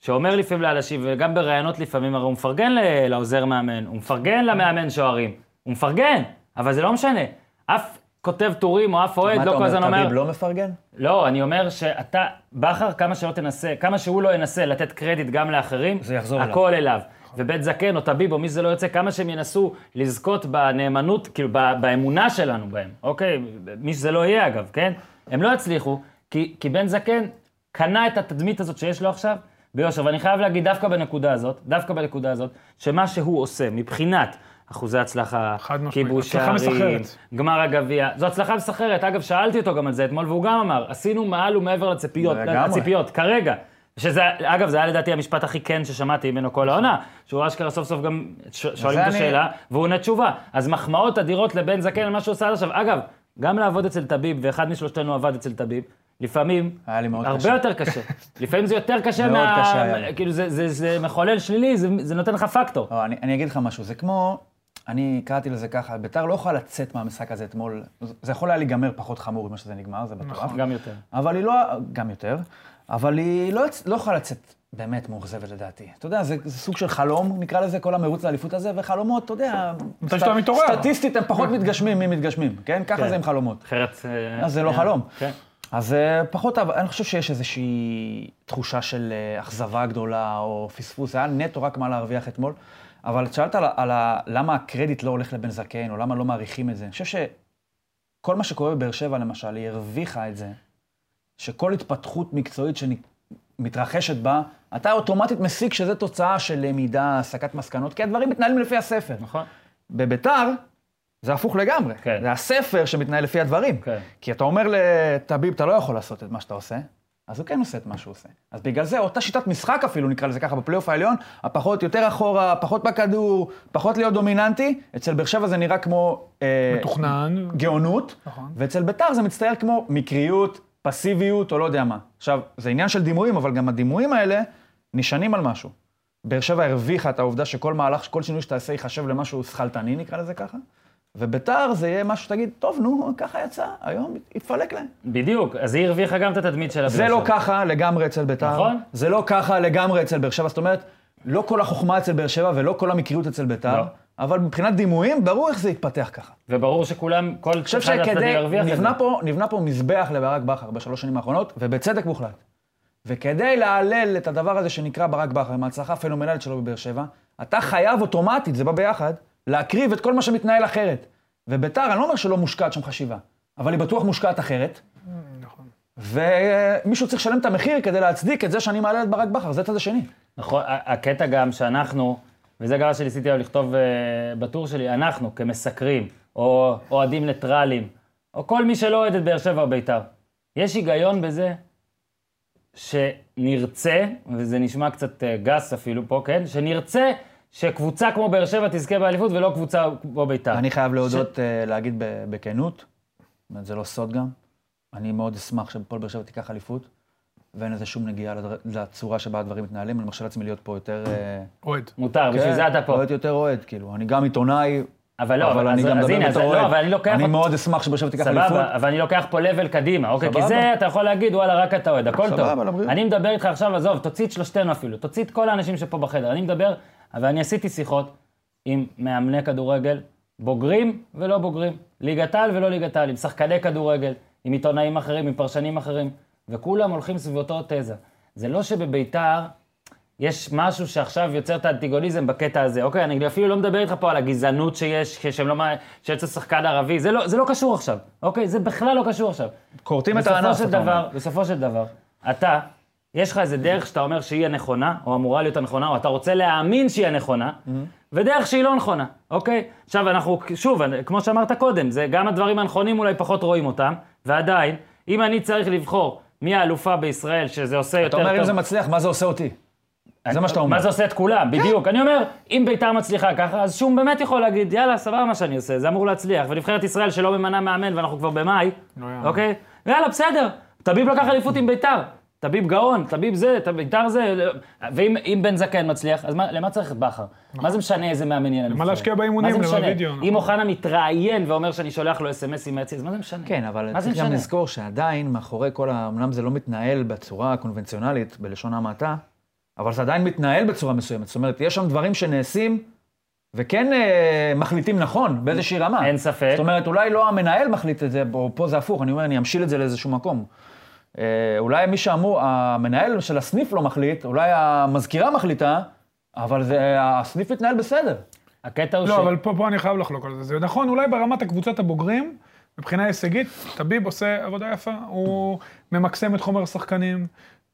Speaker 1: שאומר לפעמים לאנשים, וגם בראיונות לפעמים, הרי הוא מפרגן לעוזר מאמן, הוא מפרגן למאמן שוערים, הוא מפרגן, אבל זה לא משנה. אף כותב טורים או אף אוהד
Speaker 2: מה אתה
Speaker 1: לא כל הזמן
Speaker 2: אומר,
Speaker 1: אומר...
Speaker 2: טביב לא מפרגן?
Speaker 1: לא, אני אומר שאתה, בכר, כמה שלא תנסה, כמה שהוא לא ינסה לתת קרדיט גם לאחרים,
Speaker 2: זה יחזור אליו.
Speaker 1: הכל אליו. ובית זקן או טביב או מי שזה לא יוצא, כמה שהם ינסו לזכות בנאמנות, כאילו ב- באמונה שלנו בהם, אוקיי? מי שזה לא יהיה אגב, כן? הם לא יצליחו, כי, כי בן זקן קנה את התדמית הזאת שיש לו עכשיו ביושר. ואני חייב להגיד דווקא בנקודה הזאת, דווקא בנקודה הזאת, שמה שהוא עושה מבחינת אחוזי הצלחה, כיבוש שערים. גמר הגביע, זו הצלחה מסחררת. אגב, שאלתי אותו גם על זה אתמול, והוא גם אמר, עשינו מעל ומעבר לציפיות,
Speaker 2: לגמרי.
Speaker 1: לציפיות, כרגע. שזה, אגב, זה היה לדעתי המשפט הכי כן ששמעתי ממנו כל העונה, שהוא אשכרה סוף סוף גם ש- שואלים את
Speaker 2: אני-
Speaker 1: השאלה, והוא עונה תשובה. אז מחמאות אדירות לבן זקן על מה שהוא עושה עד עכשיו. אגב, גם לעבוד אצל טביב, ואחד משלושתנו עבד אצל טביב, לפעמים,
Speaker 2: היה לי מאוד
Speaker 1: הרבה
Speaker 2: קשה.
Speaker 1: יותר קשה. לפעמים זה יותר קשה
Speaker 2: מאוד
Speaker 1: מה...
Speaker 2: קשה היה לי.
Speaker 1: כאילו, זה, זה, זה מחולל שלילי, זה, זה נותן לך פקטור.
Speaker 2: לא, אני, אני אגיד לך משהו, זה כמו, אני קראתי לזה ככה, ביתר לא יכולה לצאת מהמשחק הזה אתמול, זה יכול היה להיגמר פחות חמור ממה שזה נגמר, זה בטוח.
Speaker 3: נכון.
Speaker 1: גם יותר.
Speaker 2: אבל היא לא, גם יותר, אבל היא לא, לא יכולה לצאת באמת מאוכזבת לדעתי. אתה יודע, זה, זה סוג של חלום, נקרא לזה, כל המרוץ לאליפות הזה, וחלומות, אתה יודע,
Speaker 3: מתעורר.
Speaker 2: סטטיסטית הם פחות מתגשמים ממתגשמים, כן? ככה
Speaker 1: כן.
Speaker 2: זה עם חלומות.
Speaker 1: אחרת... אה,
Speaker 2: אז זה לא
Speaker 1: אה,
Speaker 2: חלום.
Speaker 1: כן.
Speaker 2: אז אה, פחות, אבל אני חושב שיש איזושהי תחושה של אה, אכזבה גדולה או פספוס, זה היה נטו רק מה להרוויח אתמול. אבל שאלת על, על ה, למה הקרדיט לא הולך לבן זקן, או למה לא מעריכים את זה. אני חושב שכל מה שקורה בבאר שבע, למשל, היא הרוויחה את זה, שכל התפתחות מקצועית שמתרחשת בה, אתה אוטומטית מסיק שזה תוצאה של למידה, הסקת מסקנות, כי הדברים מתנהלים לפי הספר.
Speaker 1: נכון.
Speaker 2: בביתר, זה הפוך לגמרי.
Speaker 1: כן.
Speaker 2: זה הספר שמתנהל לפי הדברים.
Speaker 1: כן.
Speaker 2: כי אתה אומר לטביב, אתה לא יכול לעשות את מה שאתה עושה, אז הוא כן עושה את מה שהוא עושה. אז בגלל זה, אותה שיטת משחק אפילו, נקרא לזה ככה, בפלייאוף העליון, הפחות יותר אחורה, פחות בכדור, פחות להיות דומיננטי, אצל באר שבע זה נראה כמו... אה,
Speaker 3: מתוכנן.
Speaker 2: גאונות,
Speaker 3: נכון.
Speaker 2: ואצל ביתר זה מצטייר כמו מקריות, פסיביות, או לא יודע מה. עכשיו, זה עניין של דימויים, אבל גם הדימויים האלה נשענים על משהו. באר שבע הרוויחה את העובדה שכל מהלך, כל שינוי שתעשה ייחשב למשהו שכלתני, נקרא לזה ככה. וביתר זה יהיה משהו שתגיד, טוב, נו, ככה יצא, היום יתפלק להם.
Speaker 1: בדיוק, אז היא הרוויחה גם את התדמית שלה.
Speaker 2: זה לא. ככה לגמרי אצל ביתר.
Speaker 1: נכון.
Speaker 2: זה לא ככה לגמרי אצל באר שבע. זאת אומרת, לא כל החוכמה אצל באר שבע ולא כל המקריות אצל ביתר,
Speaker 1: לא.
Speaker 2: אבל מבחינת דימויים, ברור איך זה יתפתח ככה.
Speaker 1: וברור שכולם, כל אחד מהצדדים
Speaker 2: שכדי,
Speaker 1: ירוויח את זה.
Speaker 2: נבנה פה מזבח לברק בכר בשלוש שנים האחרונות, ובצדק מוחלט. וכדי להלל את הדבר הזה שנקרא ברק בכר, עם ההצלחה הפנומנלית שלו בבאר שבע, אתה חייב אוטומטית, זה בא ביחד, להקריב את כל מה שמתנהל אחרת. וביתר, אני לא אומר שלא מושקעת שם חשיבה, אבל היא בטוח מושקעת אחרת,
Speaker 3: נכון.
Speaker 2: ומישהו צריך לשלם את המחיר כדי להצדיק את זה שאני מעלה את ברק בכר, זה הצד השני.
Speaker 1: נכון, הקטע גם שאנחנו, וזה גם מה שניסיתי היום לכתוב אה, בטור שלי, אנחנו כמסקרים, או אוהדים ניטרלים, או כל מי שלא אוהד את באר שבע או בית"ר, יש היגיון בזה שנרצה, וזה נשמע קצת אה, גס אפילו פה, כן? שנרצה שקבוצה כמו באר שבע תזכה באליפות ולא קבוצה כמו בית"ר.
Speaker 2: אני חייב להודות, אה, להגיד בכנות, זה לא סוד גם, אני מאוד אשמח שהפועל באר שבע תיקח אליפות, ואין לזה שום נגיעה לדר- לצורה שבה הדברים מתנהלים, אני מרשה לעצמי להיות פה יותר... אה,
Speaker 3: אוהד.
Speaker 1: מותר, בשביל
Speaker 2: כן,
Speaker 1: זה אתה פה.
Speaker 2: להיות יותר אוהד, כאילו, אני גם עיתונאי,
Speaker 1: אבל לא,
Speaker 2: אבל אני גם
Speaker 1: אז
Speaker 2: מדבר
Speaker 1: הנה, אז
Speaker 2: בתור
Speaker 1: לא,
Speaker 2: אוהד.
Speaker 1: אבל אני לוקח...
Speaker 2: אני
Speaker 1: אות-
Speaker 2: מאוד אשמח שבאר שבע תיקח אליפות.
Speaker 1: סבבה, אבל אני לוקח פה level קדימה, אוקיי? כי
Speaker 2: סבבה.
Speaker 1: זה אתה יכול להגיד, וואלה, רק אתה אוהד, הכל
Speaker 2: סבבה,
Speaker 1: טוב.
Speaker 2: לבריאות.
Speaker 1: אני מדבר איתך עכשיו, עזוב, תוציא את שלושתנו אפילו, תוציא את כל האנשים שפה בחדר. אני מדבר, אבל אני עשיתי שיחות עם מאמני כדורגל, בוגרים ולא בוגרים, ליגת על ולא ליגת על, עם שחקני כדורגל, עם עיתונאים אחרים, עם פרשנים אחרים, וכולם הולכים סביב אותו תזה. זה לא שבביתר יש משהו שעכשיו יוצר את האנטיגוניזם בקטע הזה, אוקיי? אני אפילו לא מדבר איתך פה על הגזענות שיש, שהם לא, מה- שיש שחקן ערבי, זה לא, זה לא קשור עכשיו, אוקיי? זה בכלל לא קשור עכשיו.
Speaker 2: כורתים את הענף, אתה אומר.
Speaker 1: דבר, בסופו של דבר, אתה, יש לך איזה דרך שאתה אומר שהיא הנכונה, או אמורה להיות הנכונה, או אתה רוצה להאמין שהיא הנכונה, ודרך שהיא לא נכונה, אוקיי? עכשיו אנחנו, שוב, כמו שאמרת קודם, זה גם הדברים הנכונים אולי פחות רואים אותם, ועדיין, אם אני צריך לבחור מי האלופה בישראל, שזה עושה יותר
Speaker 2: אתה
Speaker 1: טוב...
Speaker 2: אומר, אם זה מצליח, מה זה עושה אותי? זה מה שאתה אומר.
Speaker 1: מה זה עושה את כולם, בדיוק. אני אומר, אם ביתר מצליחה ככה, אז שום באמת יכול להגיד, יאללה, סבבה מה שאני עושה, זה אמור להצליח. ונבחרת ישראל שלא ממנה מאמן, ואנחנו כבר במאי,
Speaker 3: לא.
Speaker 1: אוקיי? ויאללה, בסדר. טביב לקח אליפות עם ביתר. טביב גאון, טביב זה, ביתר זה. ואם אם בן זקן מצליח, אז מה, למה צריך את בכר? מה זה משנה איזה מאמן יהיה לנבחרת?
Speaker 3: להשקיע באימונים,
Speaker 1: מה זה משנה?
Speaker 3: ובווידאו, נכון.
Speaker 1: אם אוחנה מתראיין ואומר שאני שולח לו אס.אם.אסים אז מה זה משנה?
Speaker 2: כן, אבל צריך גם? לזכור שעדיין מאחורי כל ה... אמנם זה לא מתנהל בצורה הקונבנציונלית, בלשון המעטה, אבל זה עדיין מתנהל בצורה מסוימת. זאת אומרת, יש שם דברים שנעשים וכן אה, מחליטים נכון, באיזושהי רמה.
Speaker 1: אין ספק.
Speaker 2: זאת אומרת, אולי לא המנהל מחליט את זה, או פה זה הפוך, אני אומר, אני אמשיל את זה לאיזשהו מקום. אה, אולי מי שאמור, המנהל של הסניף לא מחליט, אולי המזכירה מחליטה, אבל זה, הסניף מתנהל בסדר.
Speaker 1: הקטע הוא ש...
Speaker 3: לא, אבל פה, פה אני חייב לחלוק על זה. זה נכון, אולי ברמת הקבוצת הבוגרים, מבחינה הישגית, טביב עושה עבודה יפה. הוא ממקסם את חומר השחקנים.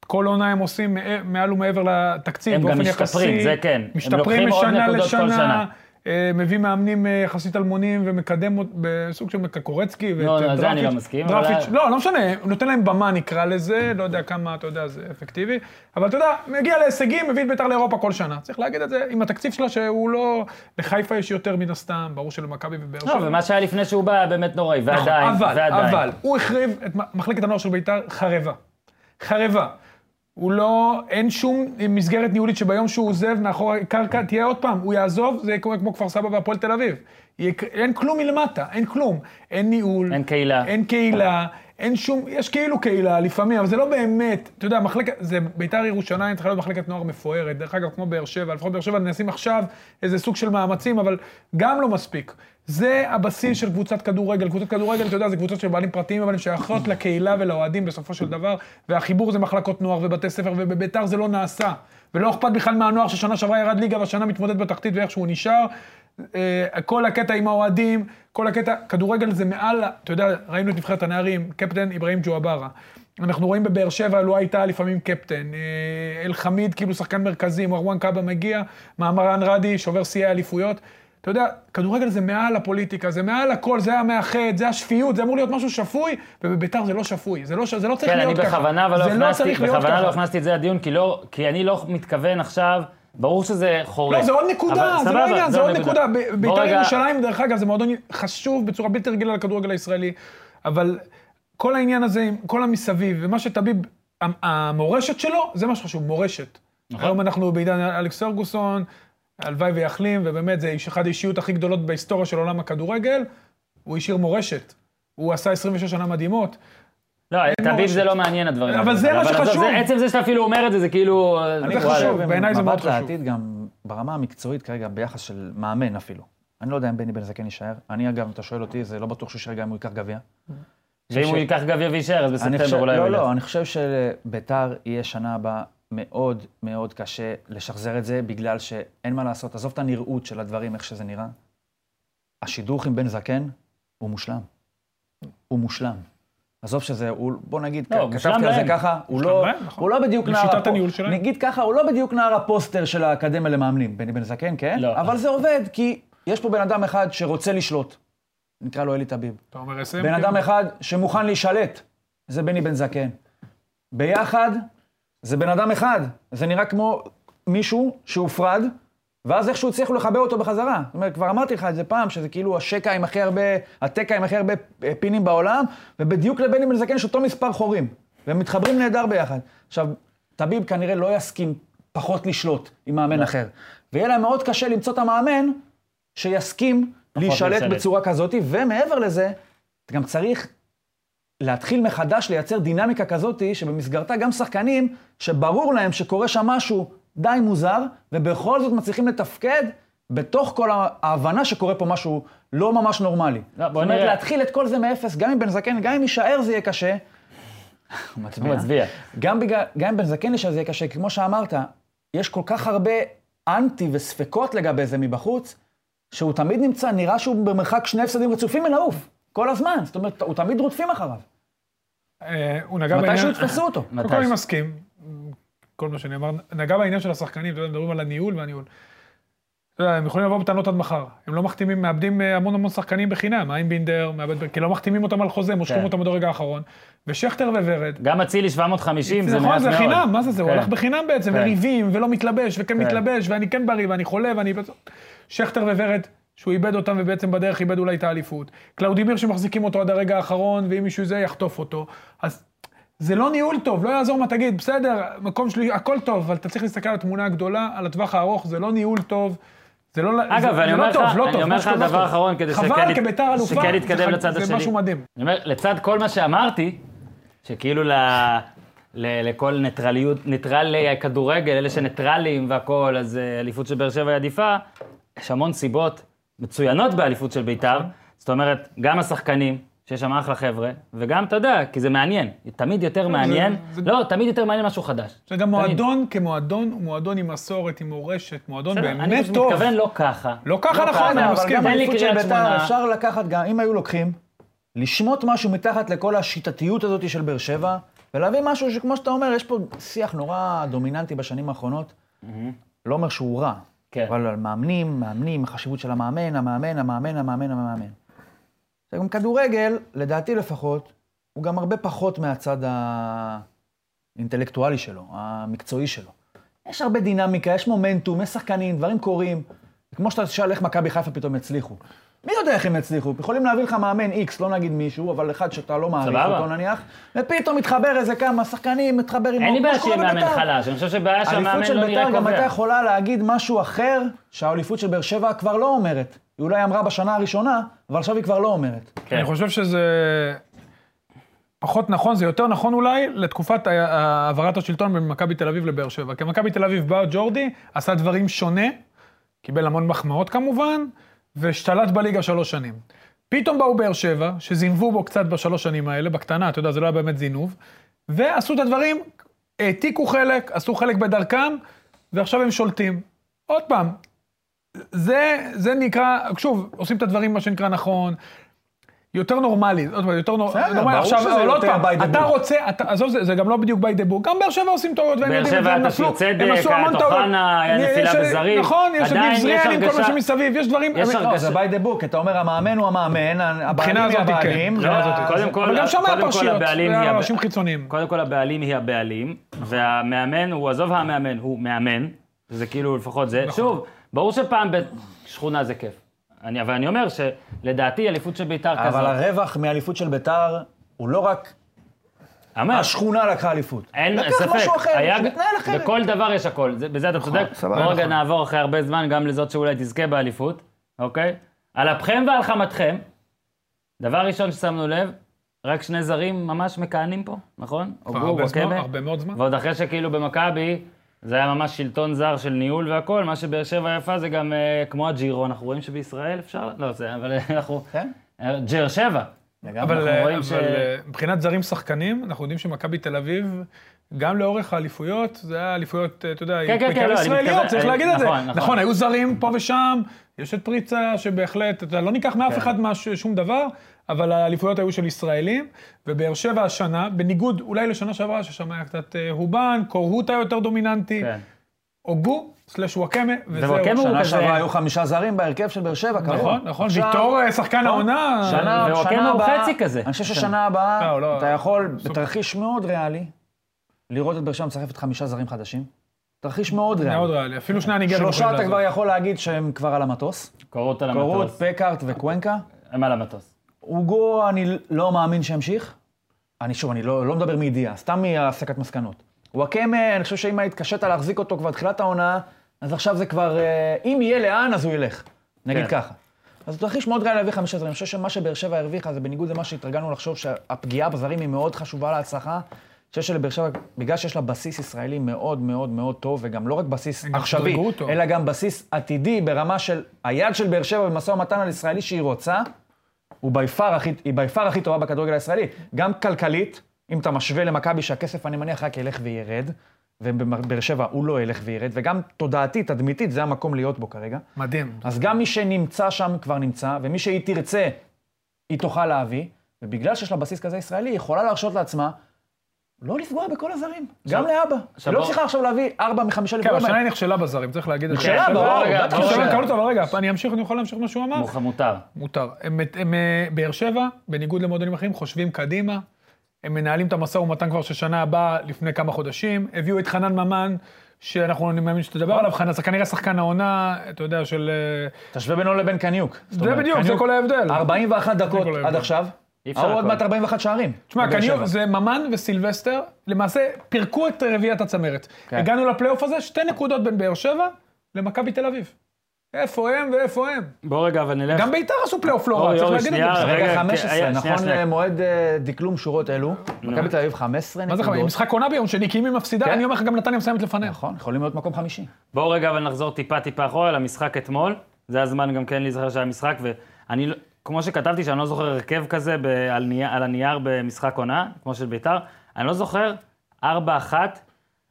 Speaker 3: כל עונה הם עושים מע- מעל ומעבר לתקציב,
Speaker 1: הם גם
Speaker 3: באופן
Speaker 1: משתפרים,
Speaker 3: יחסי.
Speaker 1: זה כן. הם
Speaker 3: משתפרים
Speaker 1: לוקחים עוד
Speaker 3: משנה לשנה. אה, מביא מאמנים אה, יחסית אלמונים ומקדם בסוג של קורצקי ואת
Speaker 1: לא,
Speaker 3: אה,
Speaker 1: זה אני. לא מסכים,
Speaker 3: דרפיץ',
Speaker 1: אבל-
Speaker 3: לא, לא משנה, נותן להם במה נקרא לזה, לא יודע כמה, אתה יודע, זה אפקטיבי, אבל אתה יודע, מגיע להישגים, מביא את בית"ר לאירופה כל שנה. צריך להגיד את זה, עם התקציב שלה שהוא לא... לחיפה יש יותר מן הסתם, ברור שלמכבי ובאר שבע.
Speaker 1: לא, ומה שהיה לפני שהוא בא היה באמת נוראי,
Speaker 3: נכון,
Speaker 1: ועדיין,
Speaker 3: אבל,
Speaker 1: ועדיין.
Speaker 3: אבל, הוא החריב את מחלקת הנוער של בית"ר חרבה. חרבה. הוא לא, אין שום מסגרת ניהולית שביום שהוא עוזב מאחורי קרקע, תהיה עוד פעם, הוא יעזוב, זה כמו, כמו כפר סבא והפועל תל אביב. אין כלום מלמטה, אין כלום. אין ניהול.
Speaker 1: אין קהילה.
Speaker 3: אין קהילה, אין שום, יש כאילו קהילה לפעמים, אבל זה לא באמת, אתה יודע, מחלקת, זה בית"ר ירושלים צריכה להיות מחלקת נוער מפוארת, דרך אגב, כמו באר שבע, לפחות באר שבע מנסים עכשיו איזה סוג של מאמצים, אבל גם לא מספיק. זה הבסיס של קבוצת כדורגל. קבוצת כדורגל, אתה יודע, זה קבוצות של בעלים פרטיים, אבל הן שייכות לקהילה ולאוהדים בסופו של דבר, והחיבור זה מחלקות נוער ובתי ספר, ובבית"ר זה לא נעשה. ולא אכפת בכלל מהנוער ששנה שעברה ירד ליגה והשנה מתמודד בתחתית ואיכשהו הוא נשאר. אה, כל הקטע עם האוהדים, כל הקטע, כדורגל זה מעל, אתה יודע, ראינו את נבחרת הנערים, קפטן אברהים ג'ואברה. אנחנו רואים בבאר שבע, לא הייתה לפעמים קפטן. אה, אל-חמיד, כאילו שחקן מרכזי, מרואן קאבה מגיע, מאמרן רדי, שובר שיאי אליפויות. אתה יודע, כדורגל זה מעל הפוליטיקה, זה מעל הכל, זה המאחד, זה השפיות, זה אמור להיות משהו שפוי, ובביתר זה לא שפוי, זה לא, זה לא צריך
Speaker 1: כן, אני
Speaker 3: להיות ככה.
Speaker 1: בכוונה אבל לא
Speaker 3: לא
Speaker 1: הכנסתי,
Speaker 3: להיות
Speaker 1: בכוונה לא. הכנסתי את זה לדיון, כי לא, כי אני לא מתכוון עכשיו, ברור שזה חורק.
Speaker 3: לא, זה עוד נקודה,
Speaker 1: אבל
Speaker 3: זה
Speaker 1: סבבה,
Speaker 3: לא עניין, זה עוד נקודה. בית"ר
Speaker 1: רגע-
Speaker 3: ירושלים, דרך אגב, זה מועדון חשוב בצורה בלתי רגילה לכדורגל הישראלי, אבל כל העניין הזה, כל המסביב, ומה שטביב, המ- המורשת שלו, זה מה שחשוב, מורשת.
Speaker 1: נכון.
Speaker 3: היום אנחנו בעידן אלכס פרגוסון, הלוואי ויחלים, ובאמת, זה איש- אחת האישיות הכי גדולות בהיסטוריה של עולם הכדורגל, הוא השאיר מורשת. הוא עשה 26 שנה מדהימות.
Speaker 1: לא, תביב. זה לא מעניין הדברים.
Speaker 3: אבל
Speaker 1: האלה.
Speaker 3: זה מה שחשוב.
Speaker 1: זה- עצם זה שאתה אפילו אומר את זה, זה כאילו...
Speaker 3: זה. חשוב. בעיניי זה מאוד
Speaker 2: מבט
Speaker 3: חשוב.
Speaker 2: לעתיד גם ברמה המקצועית כרגע, ביחס של מאמן אפילו. אני לא יודע אם בני בן זקן יישאר. אני אגב, אם אתה שואל אותי, זה לא בטוח שהוא יישאר גם אם הוא ייקח גביע.
Speaker 1: ואם הוא ייקח גביע ויישאר, אז
Speaker 2: אני חושב,
Speaker 1: בספטמבר אולי הוא
Speaker 2: לא. לא, אני חושב שביתר יהיה שנה הבאה מאוד מאוד קשה לשחזר את זה, בגלל שאין מה לעשות. עזוב את הנראות של הדברים, איך שזה נראה. השידוך עם בן זקן הוא מושלם. הוא מושלם. עזוב שזה, הוא, בוא נגיד,
Speaker 1: לא,
Speaker 2: כתבתי על זה. ככה, הוא לא,
Speaker 3: להם, נכון.
Speaker 2: הוא לא בדיוק נער...
Speaker 3: לשיטת הניהול שלהם.
Speaker 2: נגיד ככה, הוא לא בדיוק נער הפוסטר של האקדמיה למאמנים, בני בן זקן, כן?
Speaker 1: לא.
Speaker 2: אבל זה עובד, כי יש פה בן אדם אחד שרוצה לשלוט. נקרא לו אלי טביב.
Speaker 3: אתה אומר אסם?
Speaker 2: בן אדם אחד שמוכן להישלט, זה בני בן זקן. ביחד, זה בן אדם אחד. זה נראה כמו מישהו שהופרד, ואז איכשהו הצליחו לחבר אותו בחזרה. זאת אומרת, כבר אמרתי לך את זה פעם, שזה כאילו השקע עם הכי הרבה, התקע עם הכי הרבה אה, פינים בעולם, ובדיוק לבני בן זקן יש אותו מספר חורים. והם מתחברים נהדר ביחד. עכשיו, טביב כנראה לא יסכים פחות לשלוט עם מאמן אחר. ויהיה להם מאוד קשה למצוא את המאמן שיסכים להישלט. בצורה כזאת, ומעבר לזה, אתה גם צריך להתחיל מחדש לייצר דינמיקה כזאת, שבמסגרתה גם שחקנים שברור להם שקורה שם משהו די מוזר, ובכל זאת מצליחים לתפקד בתוך כל ההבנה שקורה פה משהו לא ממש נורמלי.
Speaker 1: לא,
Speaker 2: זאת אומרת. להתחיל את כל זה מאפס, גם עם בן זקן, גם אם יישאר זה יהיה קשה. הוא
Speaker 1: הוא מצביע.
Speaker 2: גם, בגלל, גם אם בן זקן יישאר זה יהיה קשה, כמו שאמרת, יש כל כך הרבה אנטי וספקות לגבי זה מבחוץ, שהוא תמיד נמצא, נראה שהוא במרחק שני הפסדים רצופים מלעוף, כל הזמן. זאת אומרת, הוא תמיד רודפים אחריו.
Speaker 3: אה, הוא נגע
Speaker 2: מתי
Speaker 3: בעניין...
Speaker 2: שיתפסו אותו.
Speaker 3: קודם כל אני מסכים, כל מה שנאמר, נגע בעניין של השחקנים, אתה יודע, מדברים על הניהול והניהול. אתה יודע, הם יכולים לבוא בטענות עד מחר. הם לא מחתימים, מאבדים אה, המון המון שחקנים בחינם, איינבינדר, מאבד, כי לא מחתימים אותם על חוזה, מושכים
Speaker 1: כן.
Speaker 3: אותם עד הרגע האחרון. ושכטר וורד,
Speaker 1: גם אצילי 750 זה מעט מאוד.
Speaker 3: נכון, זה חינם, מה זה זה? הוא
Speaker 1: כן.
Speaker 3: הלך בחינם בעצם,
Speaker 1: כן.
Speaker 3: וריבים, ולא מתלבש, וכן
Speaker 1: כן.
Speaker 3: מתלבש, ואני כן בריא, ואני חולה, ואני... שכטר וורד, שהוא איבד אותם, ובעצם בדרך איבד אולי את האליפות. קלאודימיר שמחזיקים אותו עד הרגע האחרון, ואם מישהו זה יחטוף אותו. אז זה לא ניהול טוב, לא יעזור מה תגיד, בסדר, מקום שלי, הכל טוב, אבל אתה צריך להסתכל על התמונה הגדולה, על הטווח הארוך, זה לא ניהול טוב. זה לא,
Speaker 1: אגב,
Speaker 3: זה,
Speaker 1: אני
Speaker 3: זה
Speaker 1: אומר
Speaker 3: לא טוב,
Speaker 1: לך-
Speaker 3: לא
Speaker 1: אני
Speaker 3: טוב,
Speaker 1: אומר לך
Speaker 3: לא
Speaker 1: דבר
Speaker 3: טוב.
Speaker 1: אחרון, כדי
Speaker 3: חבל,
Speaker 1: שכן ית-
Speaker 3: כביתר אלופה,
Speaker 1: שכן
Speaker 3: זה
Speaker 1: יתקדם לצד
Speaker 3: זה
Speaker 1: השני.
Speaker 3: משהו מדהים.
Speaker 1: אני אומר, לצד כל מה שאמרתי, שכאילו ל... ל- לכל ניטרליות, ניטרלי הכדורגל, אלה שניטרלים והכול, אז אה, אליפות של באר שבע היא עדיפה, יש המון סיבות מצוינות באליפות של בית"ר.
Speaker 3: נכון.
Speaker 1: זאת אומרת, גם השחקנים, שיש שם אחלה חבר'ה, וגם, אתה יודע, כי זה מעניין. תמיד יותר מעניין.
Speaker 3: זה-
Speaker 1: לא, תמיד יותר מעניין משהו חדש.
Speaker 3: זה גם
Speaker 1: תמיד.
Speaker 3: מועדון כמועדון, הוא מועדון עם מסורת, עם מורשת, מועדון
Speaker 1: אני
Speaker 3: באמת
Speaker 1: פשוט
Speaker 3: טוב.
Speaker 1: מתכוון לא ככה.
Speaker 3: לא ככה, נכון, אני
Speaker 2: אבל
Speaker 3: מסכים.
Speaker 2: גם
Speaker 1: תן לי
Speaker 2: האליפות של בית"ר,
Speaker 1: שמונה.
Speaker 2: אפשר לקחת גם, אם היו לוקחים, לשמוט משהו מתחת לכל השיטתיות הזאת של באר שבע, ולהביא משהו שכמו שאתה אומר, יש פה שיח נורא דומיננטי בשנים האחרונות. לא אומר שהוא רע,
Speaker 1: כן.
Speaker 2: אבל על מאמנים, מאמנים, החשיבות של המאמן, המאמן, המאמן, המאמן, המאמן. זה גם כדורגל, לדעתי לפחות, הוא גם הרבה פחות מהצד האינטלקטואלי שלו, המקצועי שלו. יש הרבה דינמיקה, יש מומנטום, יש שחקנים, דברים קורים. כמו שאתה תשאל איך מכבי חיפה פתאום יצליחו. מי יודע איך הם יצליחו? יכולים להביא לך מאמן איקס, לא נגיד מישהו, אבל אחד שאתה לא מעריך
Speaker 1: סבבה.
Speaker 2: אותו נניח, ופתאום מתחבר איזה כמה שחקנים, מתחבר עם...
Speaker 1: אין לי בעיה שיהיה מאמן
Speaker 2: בבית"ר.
Speaker 1: חלש, אני חושב שבעיה שהמאמן
Speaker 2: האליפות של
Speaker 1: לא
Speaker 2: בית"ר גם הייתה
Speaker 1: קובע.
Speaker 2: יכולה להגיד משהו אחר, שהאליפות של באר שבע כבר לא אומרת. היא אולי אמרה בשנה הראשונה, אבל עכשיו היא כבר לא אומרת.
Speaker 1: כן.
Speaker 3: אני חושב שזה פחות נכון, זה יותר נכון אולי לתקופת העברת השלטון בין מכבי תל אביב לבאר שבע. כי מכבי תל אביב בא ג'ורדי, עשה דברים שונה, קיבל המון מחמאות כמובן, והשתלט בליגה שלוש שנים. פתאום באו באר שבע, שזינבו בו קצת בשלוש שנים האלה, בקטנה, אתה יודע, זה לא היה באמת זינוב, ועשו את הדברים, העתיקו חלק, עשו חלק בדרכם, ועכשיו הם שולטים. עוד פעם, זה, זה נקרא, שוב, עושים את הדברים, מה שנקרא, נכון. יותר נורמלי, עוד פעם, יותר נורמלי.
Speaker 2: ברור
Speaker 3: עכשיו,
Speaker 2: שזה
Speaker 3: אבל עוד
Speaker 2: יותר
Speaker 3: פעם,
Speaker 2: by the
Speaker 3: אתה. רוצה, עזוב, זה, זה גם לא בדיוק by the book. גם באר שבע עושים טעויות, והם יודעים את זה, הם נפלו, הם עשו המון
Speaker 1: את
Speaker 3: טעויות.
Speaker 1: אוחנה, היה
Speaker 3: יש-
Speaker 1: נפילה בזרים.
Speaker 3: נכון, יש
Speaker 1: יש
Speaker 3: זריאן עם כל מה שמסביב, יש דברים...
Speaker 1: יש
Speaker 2: לא, זה by the book, אתה אומר המאמן הוא המאמן, הבעלים היא. הבעלים.
Speaker 3: הזאת.
Speaker 1: קודם כל, הבעלים היא
Speaker 3: אנשים חיצוניים.
Speaker 1: קודם כל הבעלים היא הבעלים, והמאמן הוא, עזוב המאמן, הוא מאמן, זה כאילו לפחות זה.
Speaker 3: נכון.
Speaker 1: שוב, ברור שפעם בשכונה זה כיף. אני, אבל אני אומר שלדעתי אליפות של בית"ר כזאת,
Speaker 2: אבל הרווח מאליפות של ביתר הוא לא רק
Speaker 1: אומר,
Speaker 2: השכונה לקחה אליפות.
Speaker 1: אין
Speaker 2: לקח
Speaker 1: ספק,
Speaker 2: משהו אחר,
Speaker 1: היה-
Speaker 2: שמתנהל אחרת.
Speaker 1: בכל דבר יש הכל, זה- בזה אתה צודק.
Speaker 2: סבבה,
Speaker 1: בוא רגע
Speaker 3: נכון.
Speaker 1: נעבור אחרי הרבה זמן גם לזאת שאולי תזכה באליפות, אוקיי? על אפכם ועל חמתכם, דבר ראשון ששמנו לב, רק שני זרים ממש מכהנים פה, נכון?
Speaker 3: זמן,
Speaker 1: וואקמה.
Speaker 3: הרבה מאוד זמן.
Speaker 1: ועוד אחרי שכאילו במכבי, זה היה ממש שלטון זר של ניהול והכל, מה שבאר שבע יפה זה גם אה, כמו הג'ירו, אנחנו רואים שבישראל אפשר, לא זה, אבל אנחנו,
Speaker 2: כן?
Speaker 1: אה, ג'ר שבע.
Speaker 3: אבל, אבל
Speaker 1: ש-
Speaker 3: אה, מבחינת זרים שחקנים, אנחנו יודעים שמכבי תל אביב, גם לאורך האליפויות, זה היה אליפויות, אה, אתה יודע,
Speaker 1: כן, כן,
Speaker 3: בעיקר
Speaker 1: לא, אני
Speaker 3: ישראליות,
Speaker 1: מתכוון-
Speaker 3: צריך להגיד את זה.
Speaker 1: נכון, נכון.
Speaker 3: נכון, היו זרים פה ושם, יש את פריצה שבהחלט, אתה יודע, לא ניקח
Speaker 1: כן.
Speaker 3: מאף אחד מש- שום דבר, אבל האליפויות היו של ישראלים, ובאר שבע השנה, בניגוד אולי לשנה שעברה, ששם היה קצת אה, הובן, קורהוט היה יותר דומיננטי,
Speaker 1: כן.
Speaker 3: אוגו, סלש וואקמה, וזהו.
Speaker 1: וואקמה הוא
Speaker 2: שנה
Speaker 1: כזה-
Speaker 2: שעברה היו חמישה זרים בהרכב של באר שבע, קרוב.
Speaker 3: נכון, נכון, ויטור אה, שחקן העונה,
Speaker 2: שנה,
Speaker 1: וואקמה
Speaker 2: שנה
Speaker 1: הוא
Speaker 2: הבאה,
Speaker 1: חצי כזה.
Speaker 2: אני חושב ששנה הבאה,
Speaker 3: לא, לא,
Speaker 2: אתה יכול. בתרחיש מאוד ריאלי, לראות את באר שבע מצרפת חמישה זרים חדשים. תרחיש מאוד ריאלי.
Speaker 3: מאוד ריאלי, אפילו שני הניגרים
Speaker 2: שלושה אתה. כבר יכול להגיד שהם כבר על המטוס.
Speaker 1: קורות על
Speaker 2: קורות,
Speaker 1: המטוס,
Speaker 2: פקארט וקוונקה.
Speaker 1: הם על המטוס.
Speaker 2: אוגו, אני לא מאמין שימשיך. אני שוב, אני לא, לא מדבר מידיעה, סתם מהסקת מסקנות. וואקמה, אני חושב שאם התקשית להחזיק אותו כבר תחילת העונה, אז עכשיו זה כבר, אה, אם יהיה לאן, אז הוא ילך. נגיד
Speaker 1: כן.
Speaker 2: ככה. אז תרחיש מאוד ריאלי להביא חמישה זרים. אני חושב שמה שבאר שבע הרוויחה, זה בניגוד למה שהתרגלנו לחשוב שהפגיעה בזרים היא מאוד חשובה להצלחה. אני חושב שלבאר שבע, בגלל שיש לה בסיס ישראלי מאוד מאוד מאוד טוב, וגם לא רק בסיס עכשווי. אלא גם בסיס עתידי ברמה של היד של באר שבע במשא ומתן על ישראלי שהיא רוצה, הוא ביפר הכי, היא ביפר הכי טובה בכדורגל הישראלי. גם כלכלית, אם אתה משווה למכבי שהכסף, אני מניח, רק ילך וירד, ובבאר שבע הוא לא ילך וירד, וגם תודעתית, תדמיתית, זה המקום להיות בו כרגע.
Speaker 3: מדהים.
Speaker 2: אז גם מי שנמצא שם כבר נמצא, ומי שהיא תרצה, היא תוכל להביא, ובגלל שיש לה בסיס כזה ישראלי, היא יכולה להרשות לעצמה לא לפגוע בכל הזרים, גם לאבא. היא לא צריכה עכשיו להביא ארבע מחמישה
Speaker 3: כן,
Speaker 2: לפגוע
Speaker 3: אבל השנה. היא נכשלה בזרים, צריך להגיד את זה.
Speaker 2: נכשלה,
Speaker 3: כן,
Speaker 2: ברור, בטח
Speaker 3: נכשלה אבל רגע, אני אמשיך, אני יכול להמשיך מה שהוא אמר?
Speaker 1: מותר.
Speaker 3: מותר. הם, הם, אה, באר שבע, בניגוד למועדונים אחרים, חושבים קדימה. הם מנהלים את המשא ומתן כבר של שנה הבאה, לפני כמה חודשים. הביאו את חנן ממן, שאנחנו, אני מאמין שתדבר עליו, חנן, זה כנראה שחקן העונה, אתה יודע, של... אה,
Speaker 2: תשווה בינו לבין קניוק.
Speaker 3: זה בדיוק, זה כל ההבדל.
Speaker 2: 41 דקות. עד עכשיו. ההוא עוד. מעט 41 שערים.
Speaker 3: תשמע,
Speaker 2: שבע.
Speaker 3: זה ממן וסילבסטר, למעשה פירקו את רביעיית הצמרת.
Speaker 2: כן.
Speaker 3: הגענו לפלייאוף הזה, שתי נקודות בין באר שבע למכבי תל אביב. איפה הם ואיפה הם?
Speaker 1: בוא רגע, אבל נלך.
Speaker 3: גם ביתר עשו פלייאוף לא רע, צריך להגיד את זה.
Speaker 1: רגע,
Speaker 2: רגע,
Speaker 1: כן,
Speaker 2: 15,
Speaker 1: היה,
Speaker 2: נכון. למועד אה, דקלום שורות אלו. מכבי תל אביב 15
Speaker 3: מה זה
Speaker 2: נקודות.
Speaker 3: חמש? משחק עונה ביום שני, כי אם היא מפסידה,
Speaker 2: כן.
Speaker 3: אני אומר לך, גם נתניה מסיימת לפניה.
Speaker 2: נכון, יכולים להיות מקום חמישי.
Speaker 1: בואו רגע אבל נחזור טיפה טיפה אחורה למשחק אתמול. זה הזמן גם כן להיזכר שהיה משחק, ואני, לא- כמו שכתבתי, שאני לא זוכר הרכב כזה ב, על, נייר, על הנייר במשחק עונה, כמו של ביתר, אני לא זוכר 4-1.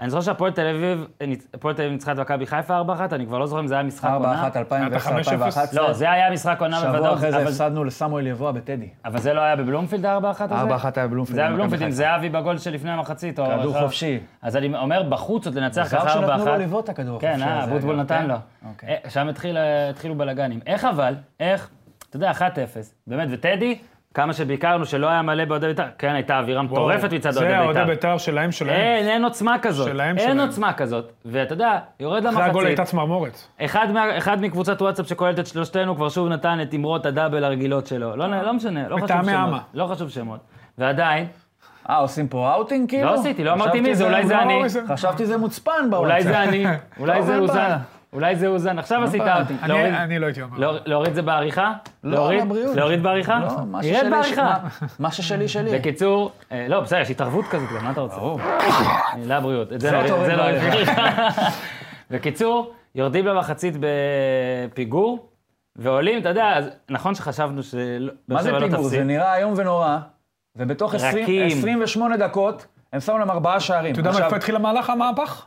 Speaker 1: אני זוכר שהפועל תל אביב, הפועל תל אביב ניצחה את מכבי חיפה 4-1, אני כבר לא זוכר אם זה היה משחק
Speaker 2: 4-1,
Speaker 1: עונה.
Speaker 2: 2010-2011.
Speaker 1: לא, זה היה משחק עונה
Speaker 2: שבוע
Speaker 1: בוודאות,
Speaker 2: אחרי זה
Speaker 1: אבל-
Speaker 2: הפסדנו לסמואל יבואה בטדי.
Speaker 1: אבל זה לא היה בבלומפילד ה-4-1 הזה?
Speaker 2: 4-1 היה בבלומפילד.
Speaker 1: זה היה בבלומפילד עם
Speaker 2: חיפה.
Speaker 1: זהבי בגול שלפני המחצית. או
Speaker 2: כדור. חופשי.
Speaker 1: אז אני אומר, בחוץ עוד לנצח ככה 4-1.
Speaker 2: שנתנו לו לבעוט את הכדור
Speaker 1: כן,
Speaker 2: החופשי
Speaker 1: אה,
Speaker 2: הזה,
Speaker 1: אבוטבול נתן
Speaker 2: כן?
Speaker 1: לו.
Speaker 2: אוקיי.
Speaker 1: אה, שם התחיל- התחילו בלאגנים. איך אבל, איך, אתה יודע, 1-0, באמת, וטדי, כמה שביקרנו שלא היה מלא באוהדי בית"ר, כן, הייתה אווירה מטורפת מצד
Speaker 3: זה
Speaker 1: אוהדי
Speaker 3: האוהדי
Speaker 1: בית"ר.
Speaker 3: בית"ר שלהם שלהם.
Speaker 1: אין, אין עוצמה כזאת.
Speaker 3: שלהם,
Speaker 1: אין
Speaker 3: שלהם.
Speaker 1: עוצמה כזאת. ואתה יודע, יורד
Speaker 3: אחרי הגול
Speaker 1: למחצית.
Speaker 3: הייתה צמרמורת.
Speaker 1: אחד, מה, אחד מקבוצת וואטסאפ שכוללת את שלושתנו כבר שוב נתן את אמרות הדאבל הרגילות שלו. לא, לא משנה, לא חשוב
Speaker 3: מטעמי
Speaker 1: שמות.
Speaker 3: אמה.
Speaker 1: לא חשוב שמות. ועדיין,
Speaker 2: אה, עושים פה אאוטינג כאילו?
Speaker 1: לא עשיתי, לא אמרתי מי זה, אולי זה
Speaker 3: לא,
Speaker 1: אני.
Speaker 3: זה-
Speaker 2: חשבתי זה מוצפן בוואטסאפ.
Speaker 1: אולי זה אני, אולי זה
Speaker 2: אין. בעיה.
Speaker 1: אולי זה אוזן. עכשיו עשית
Speaker 2: בעיה.
Speaker 1: אותי.
Speaker 3: אני-
Speaker 1: להוריד-
Speaker 3: לא הייתי אומר.
Speaker 1: לא- להוריד זה בעריכה?
Speaker 2: לא,
Speaker 1: להוריד?
Speaker 2: לבריאות.
Speaker 1: להוריד בעריכה?
Speaker 2: לא, מה
Speaker 1: ירד
Speaker 2: ששלי,
Speaker 1: בעריכה.
Speaker 2: מה- מה ששלי שלי.
Speaker 1: בקיצור, אה, לא, בסדר, יש התערבות כזאת מה אתה רוצה?
Speaker 2: ברור.
Speaker 1: לבריאות. את זה לא- את זה
Speaker 2: הוריד
Speaker 1: לא
Speaker 2: בעריכה.
Speaker 1: בקיצור, יורדים למחצית בפיגור, ועולים, אתה יודע, נכון חשבנו שלא...
Speaker 2: מה זה
Speaker 1: לא
Speaker 2: פיגור? זה נראה איום ונורא, ובתוך 20
Speaker 1: רכים.
Speaker 2: 28 דקות, הם שמו להם ארבעה שערים.
Speaker 3: אתה יודע מאיפה התחיל המהלך המהפך?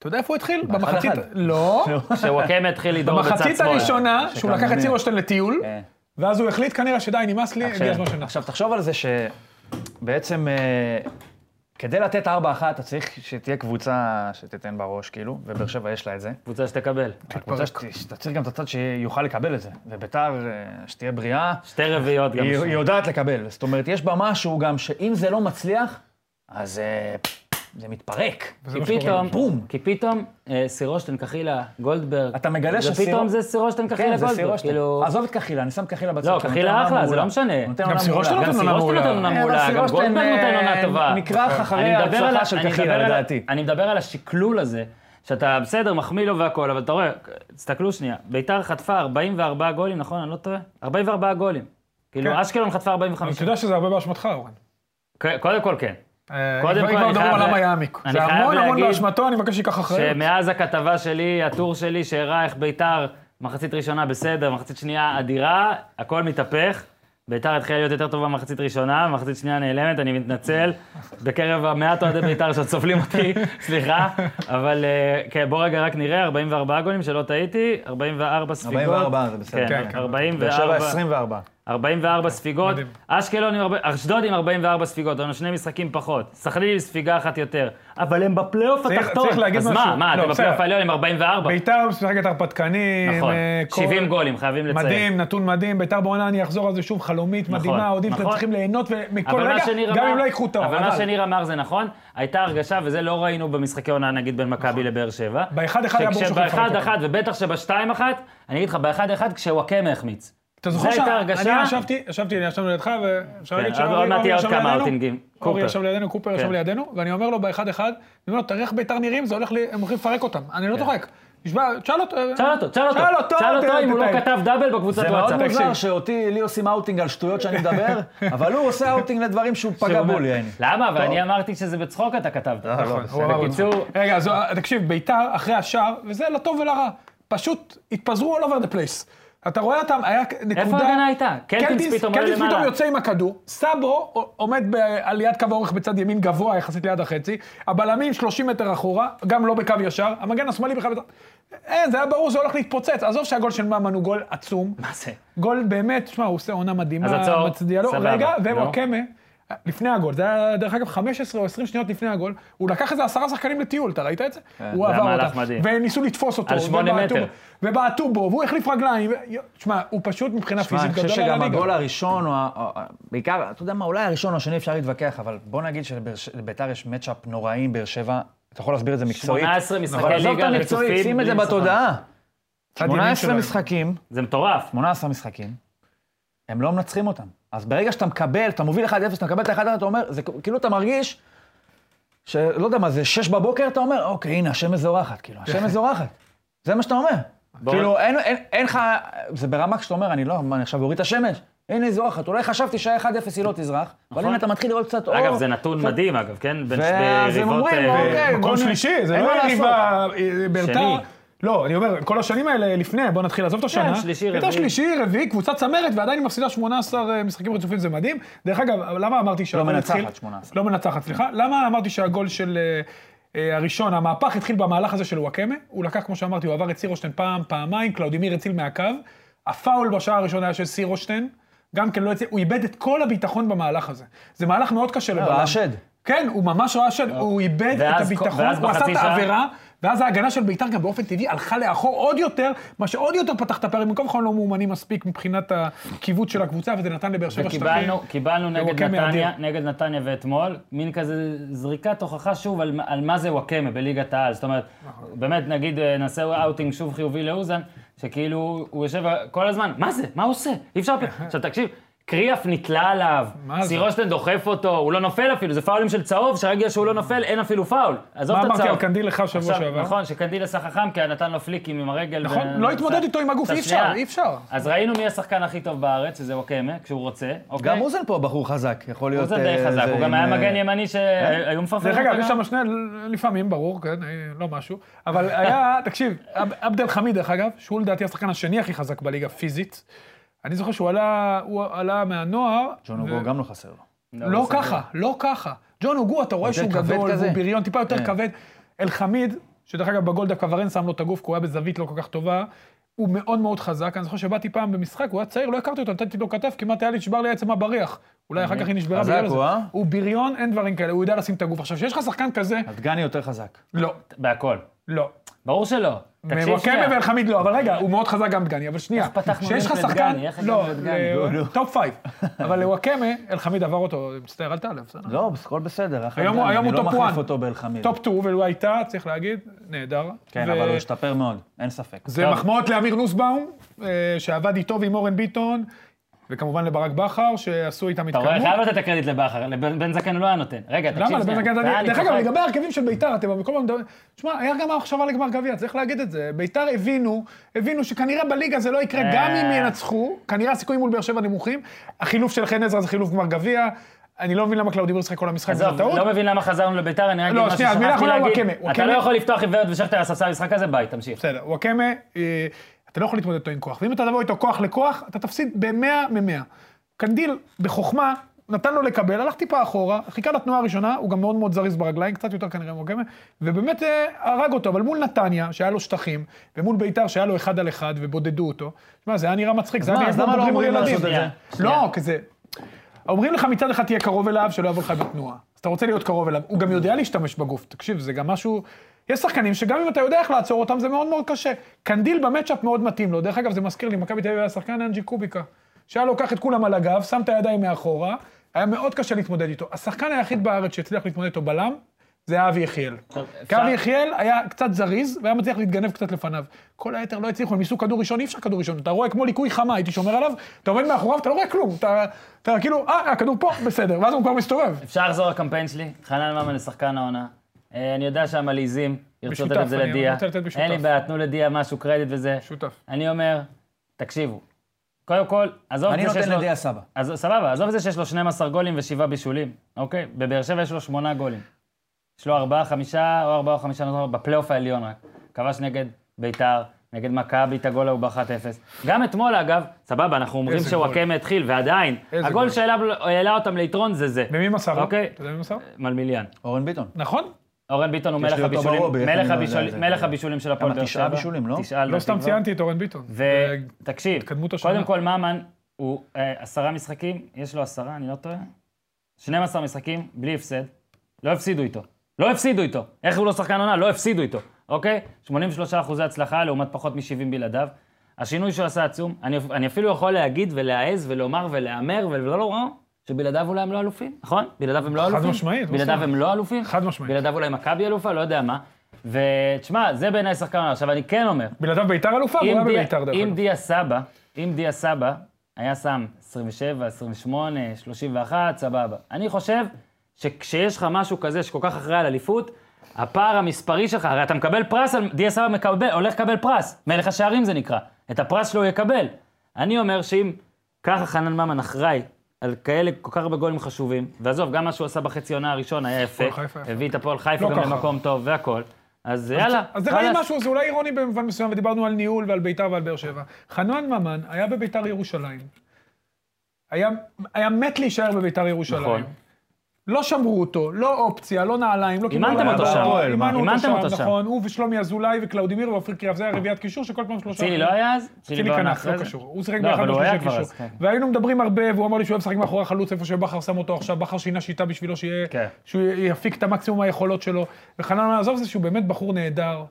Speaker 3: אתה יודע איפה הוא התחיל? במחצית... לא.
Speaker 1: שוואקמה התחיל לדהור בצד שמאל.
Speaker 3: במחצית הראשונה, שהוא לקח את. סירושטיין לטיול,
Speaker 2: כן.
Speaker 3: ואז הוא החליט כנראה שדי, נמאס לי, הגיע הזמן שנח.
Speaker 2: עכשיו, תחשוב על זה שבעצם, אה, כדי לתת 4-1, אתה צריך שתהיה קבוצה שתיתן בראש, כאילו, ובאר שבע יש לה את זה.
Speaker 1: קבוצה שתקבל.
Speaker 2: הקבוצה שת- שאתה צריך גם את הצד שיוכל לקבל את זה. וביתר, אה, שתהיה בריאה,
Speaker 1: שתי רביעיות גם.
Speaker 2: היא יודעת לקבל. זאת אומרת, יש בה משהו גם שאם זה לא מצליח, אז אה, זה מתפרק.
Speaker 1: כי פתאום.
Speaker 2: בום.
Speaker 1: כי פתאום אה, סירושטיין קחילה, גולדברג.
Speaker 2: אתה מגלה
Speaker 1: זה
Speaker 2: שסירו-
Speaker 1: פתאום זה סירושטיין
Speaker 2: כן,
Speaker 1: קחילה
Speaker 2: זה
Speaker 1: גולדברג.
Speaker 2: סירושטיין.
Speaker 1: כאילו...
Speaker 2: עזוב את קחילה, אני שם קחילה בצד.
Speaker 1: לא, קחילה
Speaker 2: נותן עונה
Speaker 1: אחלה, זה. לא משנה.
Speaker 2: נותן
Speaker 3: גם
Speaker 2: עונה
Speaker 3: סירושטיין
Speaker 2: מעולה.
Speaker 1: גם
Speaker 3: נותן עונה
Speaker 1: סירושטיין
Speaker 3: מעולה.
Speaker 1: נותן עונה
Speaker 2: כן, אבל
Speaker 1: מעולה, גם
Speaker 2: סירושטיין,
Speaker 1: גולדברג נותן עונה טובה.
Speaker 2: נקרא אחרי ההצלחה של קחילה, לדעתי.
Speaker 1: אני מדבר על השקלול הזה, שאתה בסדר, מחמיא לו והכל, אבל אתה רואה, תסתכלו שנייה, ביתר חטפה 44 גולים, נכון? אני לא טועה? 44 גולים. כאילו,
Speaker 3: כן.
Speaker 1: אשקלון חטפה 45.
Speaker 3: אתה יודע שזה הרבה באשמתך, אורן.
Speaker 1: ק- קודם כל כן.
Speaker 3: אה,
Speaker 1: קודם כל,
Speaker 3: כבר
Speaker 1: אני חייב
Speaker 3: על למה יעמיק. זה המון המון באשמתו, אני מבקש שייקח אחריות.
Speaker 1: שמאז הכתבה שלי, הטור שלי, שהראה איך ביתר, מחצית ראשונה בסדר, מחצית שנייה אדירה, הכל מתהפך. ביתר התחילה להיות יותר טובה במחצית ראשונה, במחצית שנייה נעלמת, אני מתנצל. בקרב המעט אוהדי ביתר שעוד סובלים אותי, סליחה. אבל אה, כן, בוא רגע רק נראה, 44 גולים, שלא טעיתי, 44 ספיגות.
Speaker 2: 44, זה בסדר.
Speaker 1: כן,
Speaker 3: כן, כן.
Speaker 2: באר שבע
Speaker 1: 44.
Speaker 2: 24.
Speaker 1: 44 ספיגות,
Speaker 3: מדהים.
Speaker 1: אשקלון עם 40, אשדוד עם 44 ספיגות, היו שני משחקים פחות, סכנין עם ספיגה אחת יותר, אבל הם בפלייאוף התחתון,
Speaker 3: צריך להגיד
Speaker 1: אז
Speaker 3: משהו.
Speaker 1: מה, מה,
Speaker 3: לא,
Speaker 1: אתם. בפלייאוף העליון עם 44?
Speaker 3: ביתר משחקת הרפתקני.
Speaker 1: נכון,
Speaker 3: אה, כל-
Speaker 1: 70 גולים, חייבים לציין.
Speaker 3: מדהים, נתון מדהים, ביתר בעונה, אני אחזור על זה שוב, חלומית
Speaker 1: נכון,
Speaker 3: מדהימה, האוהדים שלהם
Speaker 1: נכון.
Speaker 3: צריכים ליהנות מכל רגע, גם אם לא ייקחו את האור.
Speaker 1: אבל מה שניר אמר זה נכון, הייתה הרגשה, וזה לא ראינו במשחקי עונה נגיד בין מכבי לבאר שבע.
Speaker 3: באחד אחד היה ברור שהוא יכול
Speaker 1: שבאחד
Speaker 3: לפרק
Speaker 1: אחד, ובטח שבשתיים אחת, אני אגיד לך, באחד אחד כשוואקמה החמיץ.
Speaker 3: אתה זוכר שאני ישבתי, ישבתי, אני ישבנו לידך, ואפשר
Speaker 1: כן,
Speaker 3: להגיד שאורי ישב לידינו. אורי. ישב לידינו, קופר ישב
Speaker 1: כן.
Speaker 3: לידינו, ואני אומר לו באחד אחד, אני אומר לו, תראה איך ביתר נראים, זה הולך, הם הולכים לפרק אותם. אני לא צוחק. נשבע, תשאל אותו.
Speaker 1: כן. שאל אותו, שאל אותו,
Speaker 3: שאל אותו,
Speaker 1: שאל אותו אם הוא לא. כתב דאבל בקבוצת
Speaker 2: זה מאוד
Speaker 1: וואטסאפ.
Speaker 2: מוזר. שאותי, לי עושים אאוטינג על שטויות שאני מדבר, אבל הוא עושה אאוטינג לדברים שהוא פגע בול, יעני.
Speaker 1: למה? אבל אני אמרתי שזה בצחוק אתה כתבת.
Speaker 3: נכון, הוא אמר
Speaker 1: בקיצור.
Speaker 3: רגע, אה, תקשיב, ביתר אחרי השער, וזה לטוב ולרע, פשוט התפזרו all over the place. אתה רואה אותם, היה נקודה...
Speaker 1: איפה ההגנה הייתה? קלטינס פתאום עולה
Speaker 3: קלטינס פתאום
Speaker 1: למעלה.
Speaker 3: יוצא עם הכדור, סאבו עומד על ליד קו האורך בצד ימין גבוה יחסית ליד החצי, הבלמים 30 מטר אחורה, גם לא בקו ישר, המגן השמאלי בכלל... אין, זה היה ברור שזה הולך להתפוצץ. עזוב שהגול של ממן הוא גול עצום.
Speaker 1: מה זה?
Speaker 3: גול באמת, שמע, הוא עושה עונה מדהימה,
Speaker 1: אז עצור,
Speaker 3: מצדיע לו.
Speaker 1: סבבה,
Speaker 3: רגע,
Speaker 1: נו.
Speaker 3: לפני הגול, זה היה דרך אגב 15 או 20 שניות לפני הגול, הוא לקח איזה עשרה שחקנים לטיול, אתה ראית את זה? הוא
Speaker 1: זה
Speaker 3: עבר אותם.
Speaker 1: מדהים.
Speaker 3: וניסו לתפוס אותו.
Speaker 1: על שמונה מטר.
Speaker 3: ובעטו בו, והוא החליף רגליים. ו- שמע, הוא פשוט מבחינה
Speaker 2: תשמע,
Speaker 3: פיזית
Speaker 2: אני חושב
Speaker 3: גדול על
Speaker 2: שגם
Speaker 3: הליגה.
Speaker 2: הגול הראשון, או או בעיקר, אתה יודע מה, אולי הראשון או השני אפשר להתווכח, אבל בוא נגיד שלביתר יש מצ'אפ נוראי עם באר שבע, אתה יכול להסביר את זה מקצועית.
Speaker 1: 18 משחקי
Speaker 2: אבל עזוב את
Speaker 1: ליגה
Speaker 2: המקצועית,
Speaker 1: רצופים
Speaker 2: שים את זה. בתודעה.
Speaker 3: צד ימין
Speaker 2: 18
Speaker 3: שלהם.
Speaker 2: משחקים,
Speaker 1: זה מטורף.
Speaker 2: 18 משחקים, הם לא מנצחים אותם. אז ברגע שאתה מקבל, אתה מוביל 1-0, אתה מקבל את ה-1-0, אתה אומר, זה כאילו אתה מרגיש, שלא יודע מה, זה 6 בבוקר, אתה אומר, אוקיי, הנה, השמש זורחת, כאילו, השמש זורחת. זה מה שאתה אומר.
Speaker 1: בוא-
Speaker 2: כאילו, אין, אין, אין לך, זה ברמה שאתה אומר, אני לא, מה, אני עכשיו אוריד את השמש? הנה, היא זורחת. אולי חשבתי שה 1-0 היא לא תזרח, אבל הנה, אתה מתחיל לראות קצת אור.
Speaker 1: אגב, זה נתון מדהים, אגב, כן? בין
Speaker 2: ואז הם
Speaker 1: ביריבות,
Speaker 2: אומרים,
Speaker 1: אה,
Speaker 2: אוקיי,
Speaker 3: מקום שלישי, זה לא יריבה, אה,
Speaker 1: שני.
Speaker 3: לא, אני אומר, כל השנים האלה לפני, בוא נתחיל, עזוב את השנה.
Speaker 1: כן, שלישי,
Speaker 3: הייתה
Speaker 1: רביעי.
Speaker 3: שלישי, רביעי, קבוצה צמרת, ועדיין היא מפסידה 18 משחקים רצופים, זה מדהים. דרך אגב, למה אמרתי שהגול
Speaker 2: מנצחת,
Speaker 3: התחיל...
Speaker 2: 18.
Speaker 3: לא מנצחת, סליחה. למה אמרתי שהגול של אה, אה, הראשון, המהפך התחיל במהלך הזה של וואקמה? הוא לקח, כמו שאמרתי, הוא עבר את סירושטיין פעם, פעמיים, קלאודימיר הציל מהקו. הפאול בשער הראשונה היה של סירושטיין. גם כן לא הציל, הוא איבד את כל הביטחון במהלך הזה. זה מהלך מאוד קשה לבלם. כן, הוא ממש ראה שד, הוא איבד את הביטחון, הוא עשה את העבירה, ואז ההגנה של בית"ר גם באופן טבעי הלכה לאחור עוד יותר, מה שעוד יותר פתח את הפערים, במקום כל לא מאומנים מספיק מבחינת הקיבוץ של הקבוצה, וזה נתן לבאר שבע שטחים.
Speaker 1: וקיבלנו קיבלנו נגד נתניה. נגד נתניה ואתמול, מין כזה זריקת הוכחה שוב על, על מה זה וואקמה בליגת העל. זאת אומרת, באמת, נגיד, אה, נעשה אאוטינג שוב חיובי לאוזן, שכאילו, הוא יושב כל הזמן, מה זה? מה הוא עושה? אי אפשר... עכשיו, תקשיב. קריאף נתלה עליו,
Speaker 3: מה זה?
Speaker 1: סירושטיין דוחף אותו, הוא לא נופל אפילו, זה פאולים של צהוב, שהרגע שהוא לא נופל, אין אפילו פאול. עזוב
Speaker 3: מה
Speaker 1: את
Speaker 3: אמרתי
Speaker 1: הצהוב.
Speaker 3: על קנדיל לך שבוע שעבר?
Speaker 1: נכון, שקנדיל עשה חכם, כי נתן לו flickים עם הרגל.
Speaker 3: נכון,
Speaker 1: ו-
Speaker 3: לא התמודד איתו עם הגוף, אי אפשר. אי אפשר.
Speaker 1: אז ראינו מי השחקן הכי טוב בארץ, שזה וואקמה, כשהוא רוצה. אוקיי?
Speaker 2: גם אוזן פה בחור חזק, יכול להיות...
Speaker 1: זה די
Speaker 2: אה,
Speaker 1: חזק, הוא גם היה
Speaker 2: אה,
Speaker 1: מגן ימני שהיו מפרפרים
Speaker 3: דרך אגב, יש. שם שני, לפעמים, ברור, כן, אה, לא משהו, אבל היה, תקשיב, עב- עבד אל חמיד, דרך אגב, שהוא לדעתי השחקן השני הכי חזק בליגה פיזית, אני זוכר שהוא עלה, הוא עלה מהנוער,
Speaker 2: ג'ון
Speaker 3: ו-
Speaker 2: אוגו גם לא חסר לו.
Speaker 3: לא
Speaker 1: בסדר.
Speaker 3: ככה, לא ככה. ג'ון אוגו, אתה רואה שהוא גדול,
Speaker 2: כזה?
Speaker 3: והוא בריון, טיפה יותר
Speaker 2: כן.
Speaker 3: כבד. אל-חמיד, שדרך אגב בגול דווקא ורן שם לו את הגוף, כי הוא היה בזווית לא כל כך טובה, הוא מאוד מאוד חזק. אני זוכר שבאתי פעם במשחק, הוא היה צעיר, לא הכרתי אותו, נתתי לו כתף, כמעט היה לי, נשבר לי העצם הבריח. אולי אחר כך היא נשברה בגלל
Speaker 2: הוא,
Speaker 3: זה.
Speaker 2: אה?
Speaker 3: הוא בריון, אין דברים כאלה, הוא יודע לשים את הגוף. עכשיו, כשיש לך שחקן כזה,
Speaker 2: אז דגני יותר חזק.
Speaker 3: לא,
Speaker 1: בהכל.
Speaker 3: לא.
Speaker 1: ברור שלא. תקשיב
Speaker 3: וואקמה. ואל-חמיד לא, אבל רגע, הוא מאוד חזק גם דגני, אבל שנייה.
Speaker 1: איך פתחנו
Speaker 3: כשיש לך שחקן, לא,
Speaker 1: הגענו לדגני?
Speaker 3: ל- טופ פייב. אבל לוואקמה, אל-חמיד עבר אותו, מצטער, אל תעלב, בסדר.
Speaker 2: לא, הכל בסדר.
Speaker 3: היום הוא- היום הוא
Speaker 2: אני
Speaker 3: טופ
Speaker 2: לא מחליף. אותו באלחמיד.
Speaker 3: טופ 2, ולו הייתה, צריך להגיד, נהדר.
Speaker 2: כן, אבל הוא השתפר מאוד, אין ספק.
Speaker 3: זה. מחמאות לאמיר נוסבאום, אה, שעבד איתו ועם אורן ביטון, וכמובן לברק בכר, שעשו איתם
Speaker 1: אתה רואה,
Speaker 3: התקדמות.
Speaker 1: חייב לתת את הקרדיט לבכר, לבן בן זקן הוא לא היה נותן. רגע, תקשיב
Speaker 3: למה? לבן זקן, דרך אגב. לגבי ההרכבים של ביתר, אתם כל הזמן מדברים... תשמע, היה גם מחשבה לגמר גביע, צריך להגיד את זה. ביתר הבינו, הבינו שכנראה בליגה זה לא יקרה, גם אם
Speaker 1: אה.
Speaker 3: ינצחו, כנראה הסיכויים מול באר שבע נמוכים. החילוף של חן עזרא זה חילוף גמר גביע. אני לא מבין למה קלאודימיר משחק כל המשחק,
Speaker 1: עזוב,
Speaker 3: טעות.
Speaker 1: לא מבין למה חזרנו לביתר, אני רק
Speaker 3: לא,
Speaker 1: אגיד משהו ששכחתי להגיד. אתה לא יכול לפתוח עם ורד ושכטר על הספסל במשחק הזה, ביי, תמשיך.
Speaker 3: בסדר, וואקמה, אה, אתה לא יכול להתמודד איתו עם כוח. ואם אתה תבוא איתו כוח לכוח, אתה תפסיד ב-100 מ-100. קנדיל, בחוכמה, נתן לו לקבל, הלך טיפה אחורה, חיכה לתנועה הראשונה, הוא גם מאוד מאוד זריז ברגליים, קצת יותר כנראה מוואקמה, ובאמת אה, הרג אותו, אבל מול נתניה, שהיה לו שטחים, ומול ביתר, שהיה לו אחד על אחד, ובודדו אותו, תשמע, זה היה נראה מצחיק, זה היה נראה כמו
Speaker 2: לא
Speaker 3: בוגרים ילדים.
Speaker 2: זה?
Speaker 3: לא, כזה... אומרים לך מצד אחד תהיה קרוב אליו, שלא יבוא לך בתנועה. אז אתה רוצה להיות קרוב אליו. הוא גם יודע להשתמש בגוף. תקשיב, זה גם משהו... יש שחקנים שגם אם אתה יודע איך לעצור אותם, זה מאוד מאוד קשה. קנדיל ב matchup מאוד מתאים לו. דרך אגב, זה מזכיר לי, מכבי תל אביב היה שחקן אנג'י קוביקה. שהיה לוקח את כולם על הגב, שם את הידיים מאחורה, היה מאוד קשה להתמודד איתו. השחקן היחיד בארץ שהצליח להתמודד איתו בלם, זה היה אבי יחיאל. כי אבי יחיאל היה קצת זריז, והיה מצליח להתגנב קצת לפניו. כל היתר לא הצליחו, הם ניסו כדור ראשון, אי אפשר כדור ראשון. אתה רואה כמו ליקוי חמה, הייתי שומר עליו, אתה עומד מאחוריו, אתה לא רואה כלום. אתה, אתה כאילו, אה, הכדור פה, בסדר, ואז הוא כבר מסתובב.
Speaker 1: אפשר לחזור לקמפיין שלי? חנן ממן לשחקן העונה. אה, אני יודע שהמלעיזים ירצו לתת את זה
Speaker 3: אני
Speaker 1: לדיה. אין לי בעיה, תנו לדיה משהו, קרדיט וזה.
Speaker 3: שותף.
Speaker 1: אני אומר, תקשיבו, קודם כל, עזוב
Speaker 2: אני
Speaker 1: את זה שיש
Speaker 2: נותן
Speaker 1: לו...
Speaker 2: לדיה סבא.
Speaker 1: אז סבבה, עזוב את זה שיש לו 12 גולים ושבעה בישולים, אוקיי? בבאר שבע יש לו שמונה גולים. יש לו ארבעה, חמישה, או ארבעה או חמישה נותנים בפלייאוף העליון רק. כבש נגד ביתר, נגד מכבי את הגול ההוא ב-1-0. גם אתמול, אגב, סבבה, אנחנו אומרים. שוואקמה התחיל, ועדיין, הגול
Speaker 3: גול.
Speaker 1: שהעלה העלה אותם ליתרון זה זה.
Speaker 3: ומי מסר?
Speaker 1: אוקיי.
Speaker 3: אתה יודע מי מסר?
Speaker 1: מלמיליאן.
Speaker 2: אורן ביטון.
Speaker 3: נכון?
Speaker 1: אורן ביטון הוא מלך הבישולים, מלך
Speaker 2: לא
Speaker 1: הבישול-? מלך הבישולים של הפועל באר
Speaker 2: תשעה
Speaker 1: שבע.
Speaker 2: בישולים, לא?
Speaker 1: תשעה,
Speaker 3: לא
Speaker 1: לדעתי
Speaker 3: סתם. ציינתי את אורן ביטון.
Speaker 1: ותקשיב. קודם כל ממן הוא אה, עשרה משחקים, יש לו עשרה, אני לא טועה? 12 משחקים, בלי הפסד. לא הפסידו איתו. לא הפסידו איתו. איך הוא לא שחקן עונה? לא הפסידו איתו, אוקיי? 83 אחוזי הצלחה לעומת פחות מ-70 בלעדיו. השינוי שהוא עשה עצום. אני, אני אפילו יכול להגיד ולהעז ולומר ולהמר ולא לא רע, שבלעדיו אולי הם לא אלופים, נכון? בלעדיו הם לא
Speaker 3: חד
Speaker 1: אלופים.
Speaker 3: משמעית, לא
Speaker 1: בלעדיו. הם לא אלופים.
Speaker 3: חד משמעית.
Speaker 1: בלעדיו אולי מכבי אלופה, לא יודע מה. ותשמע, זה בעיניי שחקן עונה. עכשיו, אני כן אומר,
Speaker 3: בלעדיו ביתר אלופה, והוא היה
Speaker 1: אם
Speaker 3: בביתר דרך
Speaker 1: אם
Speaker 3: אגב.
Speaker 1: דיה סבא, אם דיה סבא היה שם 27, 28, 31, סבבה. אני חושב שכשיש לך משהו כזה שכל כך אחראי על אליפות, הפער המספרי שלך, הרי אתה מקבל פרס, דיה סבא מקבל, הולך לקבל פרס, מלך השערים זה נקרא. את הפרס שלו הוא יקבל. אני אומר שאם ככה חנן ממן אחראי על כאלה כל כך הרבה גולים חשובים, ועזוב, גם מה שהוא עשה בחצי עונה הראשון היה יפה. הביא את הפועל חיפה
Speaker 3: לא
Speaker 1: גם
Speaker 3: ככה.
Speaker 1: למקום טוב והכל. אז יאללה.
Speaker 3: אז זה ראי. משהו, זה אולי אירוני במובן מסוים, ודיברנו על ניהול ועל ביתר ועל באר שבע. חנן ממן היה בביתר ירושלים. היה מת להישאר בביתר ירושלים.
Speaker 1: נכון.
Speaker 3: לא שמרו אותו, לא אופציה, לא נעליים, לא
Speaker 1: אימנתם
Speaker 3: קיבלו
Speaker 1: אותו
Speaker 3: אותו,
Speaker 1: שם. אימנתם אותו שם.
Speaker 3: נכון, הוא ושלומי אזולאי וקלאודימיר ואופיר קריאף, זה היה רביעיית קישור שכל פעם שלושה...
Speaker 1: צילי לא היה אז?
Speaker 3: צילי
Speaker 1: אחרי
Speaker 3: לא? קשור. הוא שיחק
Speaker 1: לא,
Speaker 3: באחד
Speaker 1: כבר
Speaker 3: קישור.
Speaker 1: כן.
Speaker 3: והיינו מדברים הרבה, והוא אמר לי שהוא אוהב לשחק מאחורי החלוץ, איפה שבכר שם אותו עכשיו, בכר שינה שיטה בשבילו
Speaker 1: כן.
Speaker 3: שהוא יפיק את המקסימום היכולות שלו. וחנן, עזוב זה שהוא באמת בחור נהדר,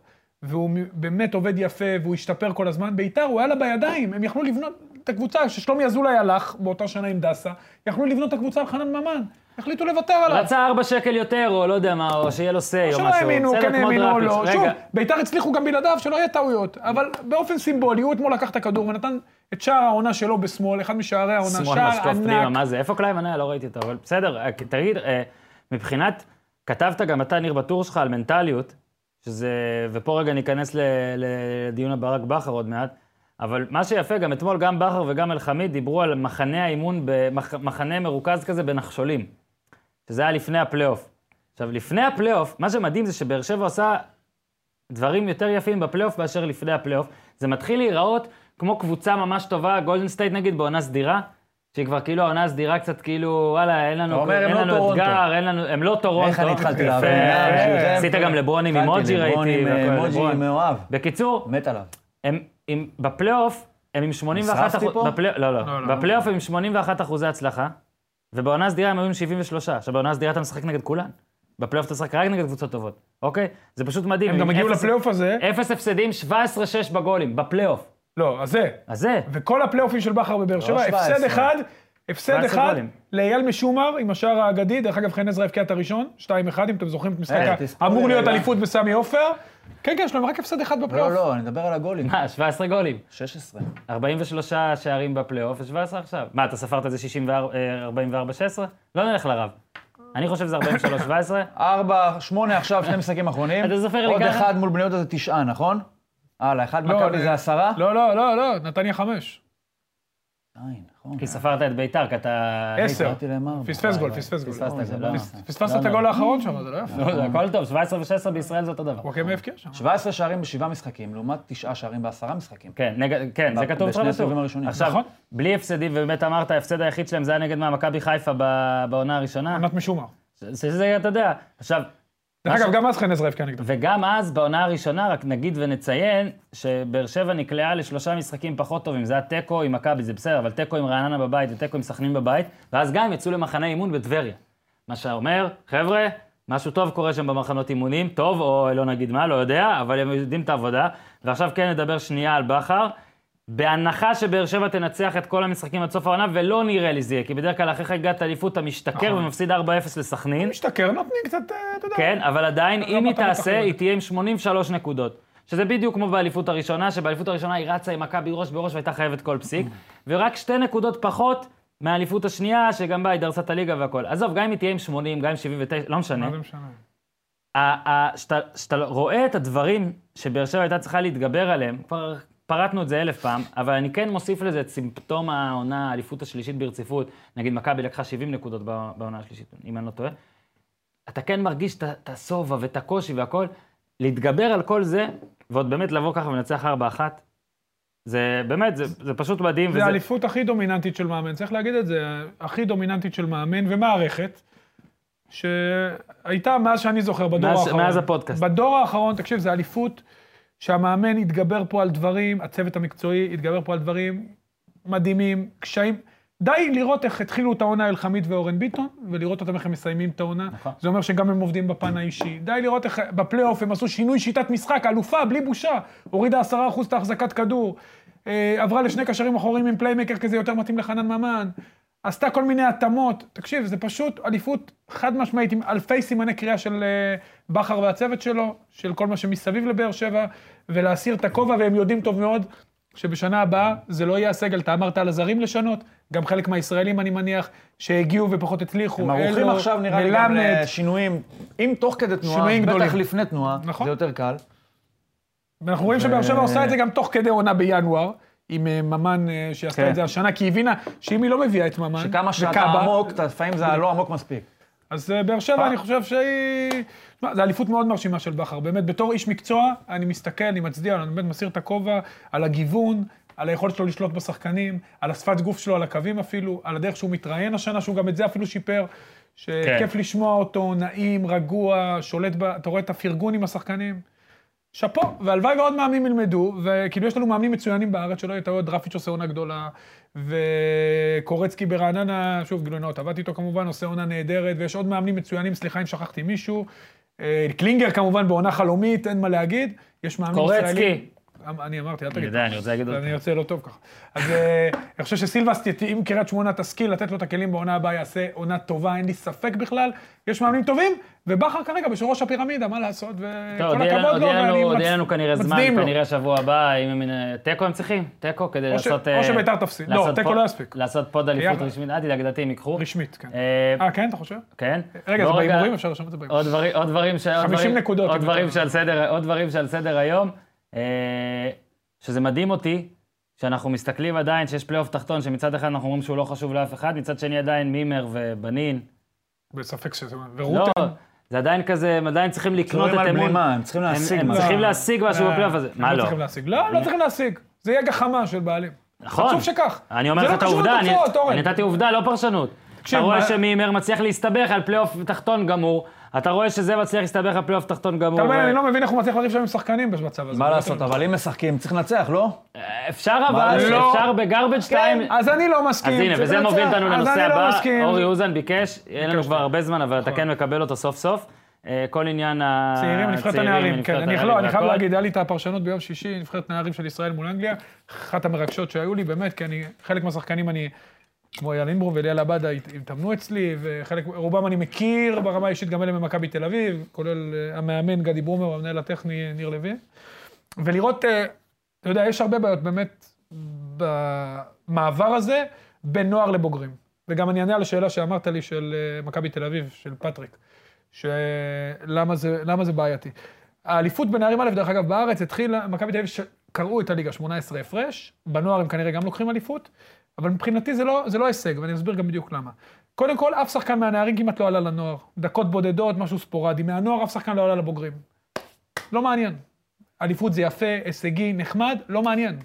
Speaker 3: והוא באמת עובד יפה, והוא השתפר כל הזמן. ביתר, הוא היה לה בידיים, הם יכלו לבנות את הקבוצה, כששלומי אזולאי הלך באותה שנה עם דסה, יכלו לבנות את הקבוצה על חנן ממן. החליטו לוותר עליו.
Speaker 1: רצה ארבע שקל יותר, או לא יודע מה, או שיהיה לו סיי, או
Speaker 3: שלא
Speaker 1: משהו.
Speaker 3: האמינו,
Speaker 1: בסדר,
Speaker 3: כן האמינו או. לא. שוב, ביתר הצליחו גם בלעדיו, שלא יהיה טעויות. אבל באופן סימבולי, הוא אתמול לקח את הכדור ונתן את שער העונה שלו בשמאל, אחד משערי העונה,
Speaker 1: שמאל
Speaker 3: שער
Speaker 1: משקוף פנימה,
Speaker 3: ענק.
Speaker 1: מה זה? איפה קליימן? לא ראיתי אותו, אבל בסדר, אה, תגיד, אה, מבחינת, כתבת גם אתה, ניר, בטור שלך על מנטליות, שזה, ופה רגע ניכנס לדיון הברק בכר עוד מעט, אבל מה שיפה, גם אתמול גם בכר וגם אלחמיד דיברו על מחנה האימון, במח- מחנה מרוכז כזה בנחשולים, שזה היה לפני הפלייאוף. עכשיו, לפני הפלייאוף, מה שמדהים זה שבאר שבע עושה דברים יותר יפים בפלייאוף מאשר לפני הפלייאוף. זה מתחיל להיראות כמו קבוצה ממש טובה, גולדן סטייט נגיד בעונה סדירה, שהיא כבר כאילו העונה הסדירה קצת כאילו, וואלה, אין לנו,
Speaker 2: אומר, הם
Speaker 1: אין
Speaker 2: לא
Speaker 1: לנו
Speaker 2: טורונטו.
Speaker 1: אתגר, אין לנו, הם לא טורונטו.
Speaker 2: איך אני התחלתי
Speaker 1: יפה.
Speaker 2: להבין? אה,
Speaker 1: עשית גם לברון עם
Speaker 2: לברון
Speaker 1: ראיתי. לברון.
Speaker 2: מאוהב.
Speaker 1: בקיצור,
Speaker 2: מת עליו.
Speaker 1: הם עם, בפלייאוף, הם עם 81
Speaker 2: נשרפתי
Speaker 1: אחוז,
Speaker 2: פה?
Speaker 1: בפלי, לא, לא,
Speaker 3: לא, לא.
Speaker 1: בפלייאוף הם עם 81 אחוזי הצלחה, ובעונה הסדירה הם היו עם 73. עכשיו, בעונה הסדירה אתה משחק נגד כולן. בפלייאוף אתה משחק רק נגד קבוצות טובות, אוקיי? זה פשוט מדהים.
Speaker 3: הם גם הגיעו לפלייאוף הזה.
Speaker 1: אפס הפסדים, 17-6 בגולים, בפלייאוף.
Speaker 3: לא, אז זה.
Speaker 1: אז זה,
Speaker 3: וכל הפלייאופים של בכר בבאר שבע,
Speaker 2: 17.
Speaker 3: הפסד אחד, הפסד
Speaker 1: 17
Speaker 3: אחד. לאייל משומר עם השער האגדי, דרך אגב חן עזרא הבקיע את הראשון, 2-1, אם אתם זוכרים את משחק
Speaker 2: אה,
Speaker 3: ה...
Speaker 2: תספור
Speaker 3: אמור
Speaker 2: לי
Speaker 3: להיות
Speaker 2: רגע.
Speaker 3: אליפות בסמי עופר. כן, כן, יש להם רק הפסד אחד בפלייאוף.
Speaker 2: לא, לא, אני מדבר על הגולים.
Speaker 1: מה, 17 גולים.
Speaker 2: 16.
Speaker 1: 43 שערים בפלייאוף ו-17 עכשיו. מה, אתה ספרת את זה 64-16? לא נלך לרב. אני חושב שזה 43-17.
Speaker 2: ארבע, שמונה עכשיו, שני משחקים אחרונים.
Speaker 1: אתה זוכר לי
Speaker 2: עוד
Speaker 1: ככה?
Speaker 2: אחד מול בני יהודה זה תשעה, נכון? הלאה, אחד
Speaker 3: לא,
Speaker 2: מכבי
Speaker 3: לא.
Speaker 2: זה עשרה?
Speaker 3: לא, לא, לא, לא, נתניה חמש.
Speaker 2: עין, נכון.
Speaker 1: כי ספרת את ביתר, כי אתה...
Speaker 3: עשר. פספס גול, פספס גול.
Speaker 1: פספסת
Speaker 3: את הגול האחרון שם, זה לא יפה.
Speaker 1: לא, זה הכל טוב, 17 ו-16 בישראל זה אותו דבר.
Speaker 3: וואקמה הבקיע שם.
Speaker 2: 17 שערים בשבעה משחקים, לעומת תשעה שערים בעשרה משחקים.
Speaker 1: כן, כן, זה כתוב
Speaker 2: בשני. הסיבובים הראשונים.
Speaker 1: עכשיו,
Speaker 3: נכון.
Speaker 1: בלי הפסדים, ובאמת אמרת, ההפסד היחיד שלהם זה היה נגד מה, מכבי חיפה ב- בעונה הראשונה.
Speaker 3: עונת משומר.
Speaker 1: זה, זה, אתה יודע. עכשיו,
Speaker 3: אגב, גם אז חן עזרא הבקיע נגדם.
Speaker 1: וגם אז, בעונה הראשונה, רק נגיד ונציין, שבאר שבע נקלעה לשלושה משחקים פחות טובים. זה היה תיקו עם מכבי, זה בסדר, אבל תיקו עם רעננה בבית ותיקו עם סכנין בבית, ואז גם יצאו למחנה אימון בטבריה. מה שאומר, חבר'ה, משהו טוב קורה שם במחנות אימונים, טוב או לא נגיד מה, לא יודע, אבל הם יודעים את העבודה. ועכשיו כן נדבר שנייה על בכר. בהנחה שבאר שבע תנצח את כל המשחקים עד סוף העונה, ולא נראה לי זה יהיה, כי בדרך כלל אחרי חגיגת אליפות אתה משתכר
Speaker 3: נכון.
Speaker 1: ומפסיד 4-0 לסכנין.
Speaker 3: משתכר, נותנים קצת, אה, אתה יודע.
Speaker 1: כן, אבל עדיין, אם היא תעשה. היא תהיה עם 83 נקודות. שזה בדיוק כמו באליפות הראשונה, שבאליפות הראשונה היא רצה עם מכבי ראש בראש והייתה חייבת כל פסיק, ורק שתי נקודות פחות מהאליפות השנייה, שגם בה היא דרסה את הליגה והכל. עזוב, גם אם היא תהיה עם 80, גם עם 79, לא משנה.
Speaker 3: מה זה משנה?
Speaker 1: כשאתה רואה את הדברים שבאר שבע הייתה צריכה להתגבר עליהם, כבר פרטנו את זה אלף פעם, אבל אני כן מוסיף לזה את סימפטום העונה, האליפות השלישית ברציפות. נגיד, מכבי לקחה 70 נקודות בע- בעונה השלישית, אם אני לא טועה. אתה כן מרגיש את השובע ואת הקושי והכל, להתגבר על כל זה, ועוד באמת לבוא ככה ולנצח 4-1, זה באמת, זה, זה פשוט מדהים.
Speaker 3: זה
Speaker 1: וזה-
Speaker 3: האליפות הכי דומיננטית של מאמן, צריך להגיד את זה, הכי דומיננטית של מאמן ומערכת, שהייתה מאז שאני זוכר, בדור
Speaker 1: מאז-
Speaker 3: האחרון.
Speaker 1: מאז הפודקאסט.
Speaker 3: בדור האחרון, תקשיב, זה אליפות שהמאמן התגבר פה על דברים, הצוות המקצועי התגבר פה על דברים מדהימים, קשיים. די לראות איך התחילו את העונה אלחמיד ואורן ביטון, ולראות אותם איך הם מסיימים את העונה.
Speaker 1: נכון.
Speaker 3: זה אומר שגם הם עובדים בפן האישי. די לראות איך בפלייאוף הם עשו שינוי שיטת משחק, אלופה, בלי בושה. הורידה 10% את ההחזקת כדור. אה, עברה לשני קשרים אחוריים עם playmaker כזה יותר מתאים לחנן ממן. עשתה כל מיני התאמות. תקשיב, זה פשוט אליפות חד משמעית עם אלפי סימני קריאה של אה, בכר והצוות שלו, של כל מה שמסביב לבאר שבע, ולהסיר את הכובע, והם יודעים טוב מאוד שבשנה הבאה זה לא יהיה הסגל. אתה אמרת על הזרים לשנות, גם חלק מהישראלים, אני מניח, שהגיעו ופחות הצליחו.
Speaker 2: הם ערוכים עכשיו, נראה לי, גם. לשינויים, אם תוך כדי תנועה, בטח
Speaker 3: גדולים.
Speaker 2: לפני תנועה,
Speaker 3: נכון.
Speaker 2: זה יותר קל.
Speaker 3: ואנחנו רואים שבאר שבע עושה את זה גם תוך כדי עונה בינואר, עם אה, ממן אה, שעשתה
Speaker 2: כן.
Speaker 3: את זה השנה, כי היא הבינה שאם היא לא מביאה את ממן,
Speaker 2: שכמה שאתה עמוק, לפעמים זה לא עמוק מספיק.
Speaker 3: אז אה, באר שבע, אני חושב שהיא... תשמע, זו אליפות מאוד מרשימה של בכר. באמת, בתור איש מקצוע, אני מסתכל, אני מצדיע, אני באמת מסיר את הכובע על הגיוון, על היכולת שלו לשלוט בשחקנים, על השפת גוף שלו, על הקווים אפילו, על הדרך שהוא מתראיין השנה, שהוא גם את זה אפילו שיפר. שכיף לשמוע אותו, נעים, רגוע, שולט ב... אתה רואה את הפרגון עם השחקנים. שאפו, והלוואי ועוד מאמנים ילמדו, וכאילו יש לנו מאמנים מצוינים בארץ, שלא יהיה טעות, דרפיץ' עושה עונה גדולה, וקורצקי ברעננה, שוב, גילוי נאות, עבדתי איתו כמובן, עושה עונה נהדרת, ויש עוד מאמנים מצוינים, סליחה אם שכחתי מישהו. אה, קלינגר כמובן בעונה חלומית, אין מה להגיד. יש מאמנים
Speaker 1: קורצקי.
Speaker 3: ישראלים. אני אמרתי, אל
Speaker 1: אני
Speaker 3: תגיד.
Speaker 1: יודע, אני רוצה להגיד עוד
Speaker 3: אני יוצא לא טוב ככה. אז אה, אני חושב שסילבס, אם קריית שמונה תשכיל לתת לו את הכלים בעונה הבאה, יעשה עונה טובה, אין לי ספק בכלל. יש מאמנים טובים, ובכר כרגע בראש הפירמידה, מה לעשות? וכל הכבוד לו,
Speaker 1: יהיה לנו-
Speaker 3: ואני
Speaker 1: עוד יהיה לנו כנראה זמן,
Speaker 3: מצדיעים לו.
Speaker 1: כנראה שבוע הבא, אם הם... תיקו הם צריכים, תיקו כדי לעשות...
Speaker 3: או
Speaker 1: אה,
Speaker 3: שביתר תפסיד. לא, תיקו לא יספיק.
Speaker 1: לעשות פוד אליפות. רשמית, אל תדאג, לדעתי הם ייקחו.
Speaker 3: רשמית, כן.
Speaker 1: אה,
Speaker 3: אה, כן, אתה חושב?
Speaker 1: כן.
Speaker 3: רגע, זה בהימורים? אפשר לרשום את זה בהימורים.
Speaker 1: עוד דברים, עוד דברים, ש... עוד
Speaker 3: 50
Speaker 1: דברים,
Speaker 3: נקודות,
Speaker 1: עוד
Speaker 3: אם
Speaker 1: דברים
Speaker 3: אתה-
Speaker 1: שעל סדר, עוד דברים שעל סדר היום, אה, שזה מדהים אותי, שאנחנו מסתכלים עדיין שיש פלייאוף תחתון, שמצד אחד אנחנו אומרים שהוא לא חשוב לאף אחד, מצד שני עדיין מימר ובנין.
Speaker 3: בספק שזה...
Speaker 1: לא,
Speaker 3: ורותם.
Speaker 1: זה עדיין כזה, הם עדיין צריכים לקנות את אמון.
Speaker 2: בלימה, הם צריכים להשיג
Speaker 1: הם
Speaker 2: משהו.
Speaker 1: צריכים להשיג משהו
Speaker 3: לא,
Speaker 1: בפלייאוף הזה. מה לא?
Speaker 3: לא, לא צריכים להשיג. זה יהיה גחמה של בעלים.
Speaker 1: נכון.
Speaker 3: חשוב שכך.
Speaker 1: אני אומר לך
Speaker 3: לא
Speaker 1: את העובדה. אני נתתי עובדה, לא פרשנות. אתה רואה
Speaker 3: מה-
Speaker 1: שמימר מצליח להסתבך על פלייאוף תחתון גמור, אתה רואה שזה מצליח להסתבך על פלייאוף תחתון גמור.
Speaker 3: אתה אומר,
Speaker 1: ו-
Speaker 3: אני לא מבין איך הוא מצליח לריב שם עם שחקנים במצב הזה.
Speaker 2: מה לעשות, אבל אם משחקים, צריך לנצח, לא?
Speaker 1: אפשר אבל. אפשר ב garbage 2.
Speaker 3: אז אני לא מסכים.
Speaker 1: אז הנה, וזה מוביל. אותנו לנושא
Speaker 3: אני לא
Speaker 1: הבא.
Speaker 3: מסכים.
Speaker 1: אורי אוזן ביקש, אין לנו. כבר הרבה זמן, אבל אתה
Speaker 3: נכון.
Speaker 1: כן מקבל אותו סוף סוף. אה, כל עניין
Speaker 3: צעירים, נבחרת
Speaker 1: הצעירים,
Speaker 3: הנערים, כן.
Speaker 1: נבחרת
Speaker 3: אני
Speaker 1: הנערים
Speaker 3: לא, אני חייב. להגיד, היה לי את הפרשנות ביום שישי, נבחרת נערים של ישראל מול אנגליה, אחת המרגשות שהיו לי, באמת, כי אני, חלק מהשחקנים אני, כמו אייל אינברום ואליאל עבדה, הת- התאמנו אצלי, וחלק, רובם אני מכיר ברמה האישית, גם אלה ממכבי תל אביב, כולל אה, המאמן גדי ברומר, המנהל הטכני ניר לוי. ולראות, אה, אתה יודע, יש הרבה בעיות באמת במעבר הזה בין נוער לבוגרים. וגם אני אענה על השאלה שאמרת לי של אה, מכבי תל אביב, של פטריק, שלמה זה, זה בעייתי. האליפות בנערים א', דרך אגב, בארץ התחילה, מכבי תל אביב קראו את הליגה 18 הפרש, בנוער הם כנראה גם לוקחים אליפות, אבל מבחינתי זה לא, זה לא הישג, ואני אסביר גם בדיוק למה. קודם כל, אף שחקן מהנערים כמעט לא עלה לנוער. דקות בודדות, משהו ספורדי. מהנוער אף שחקן לא עלה לבוגרים. לא מעניין. אליפות זה יפה, הישגי, נחמד, לא מעניין.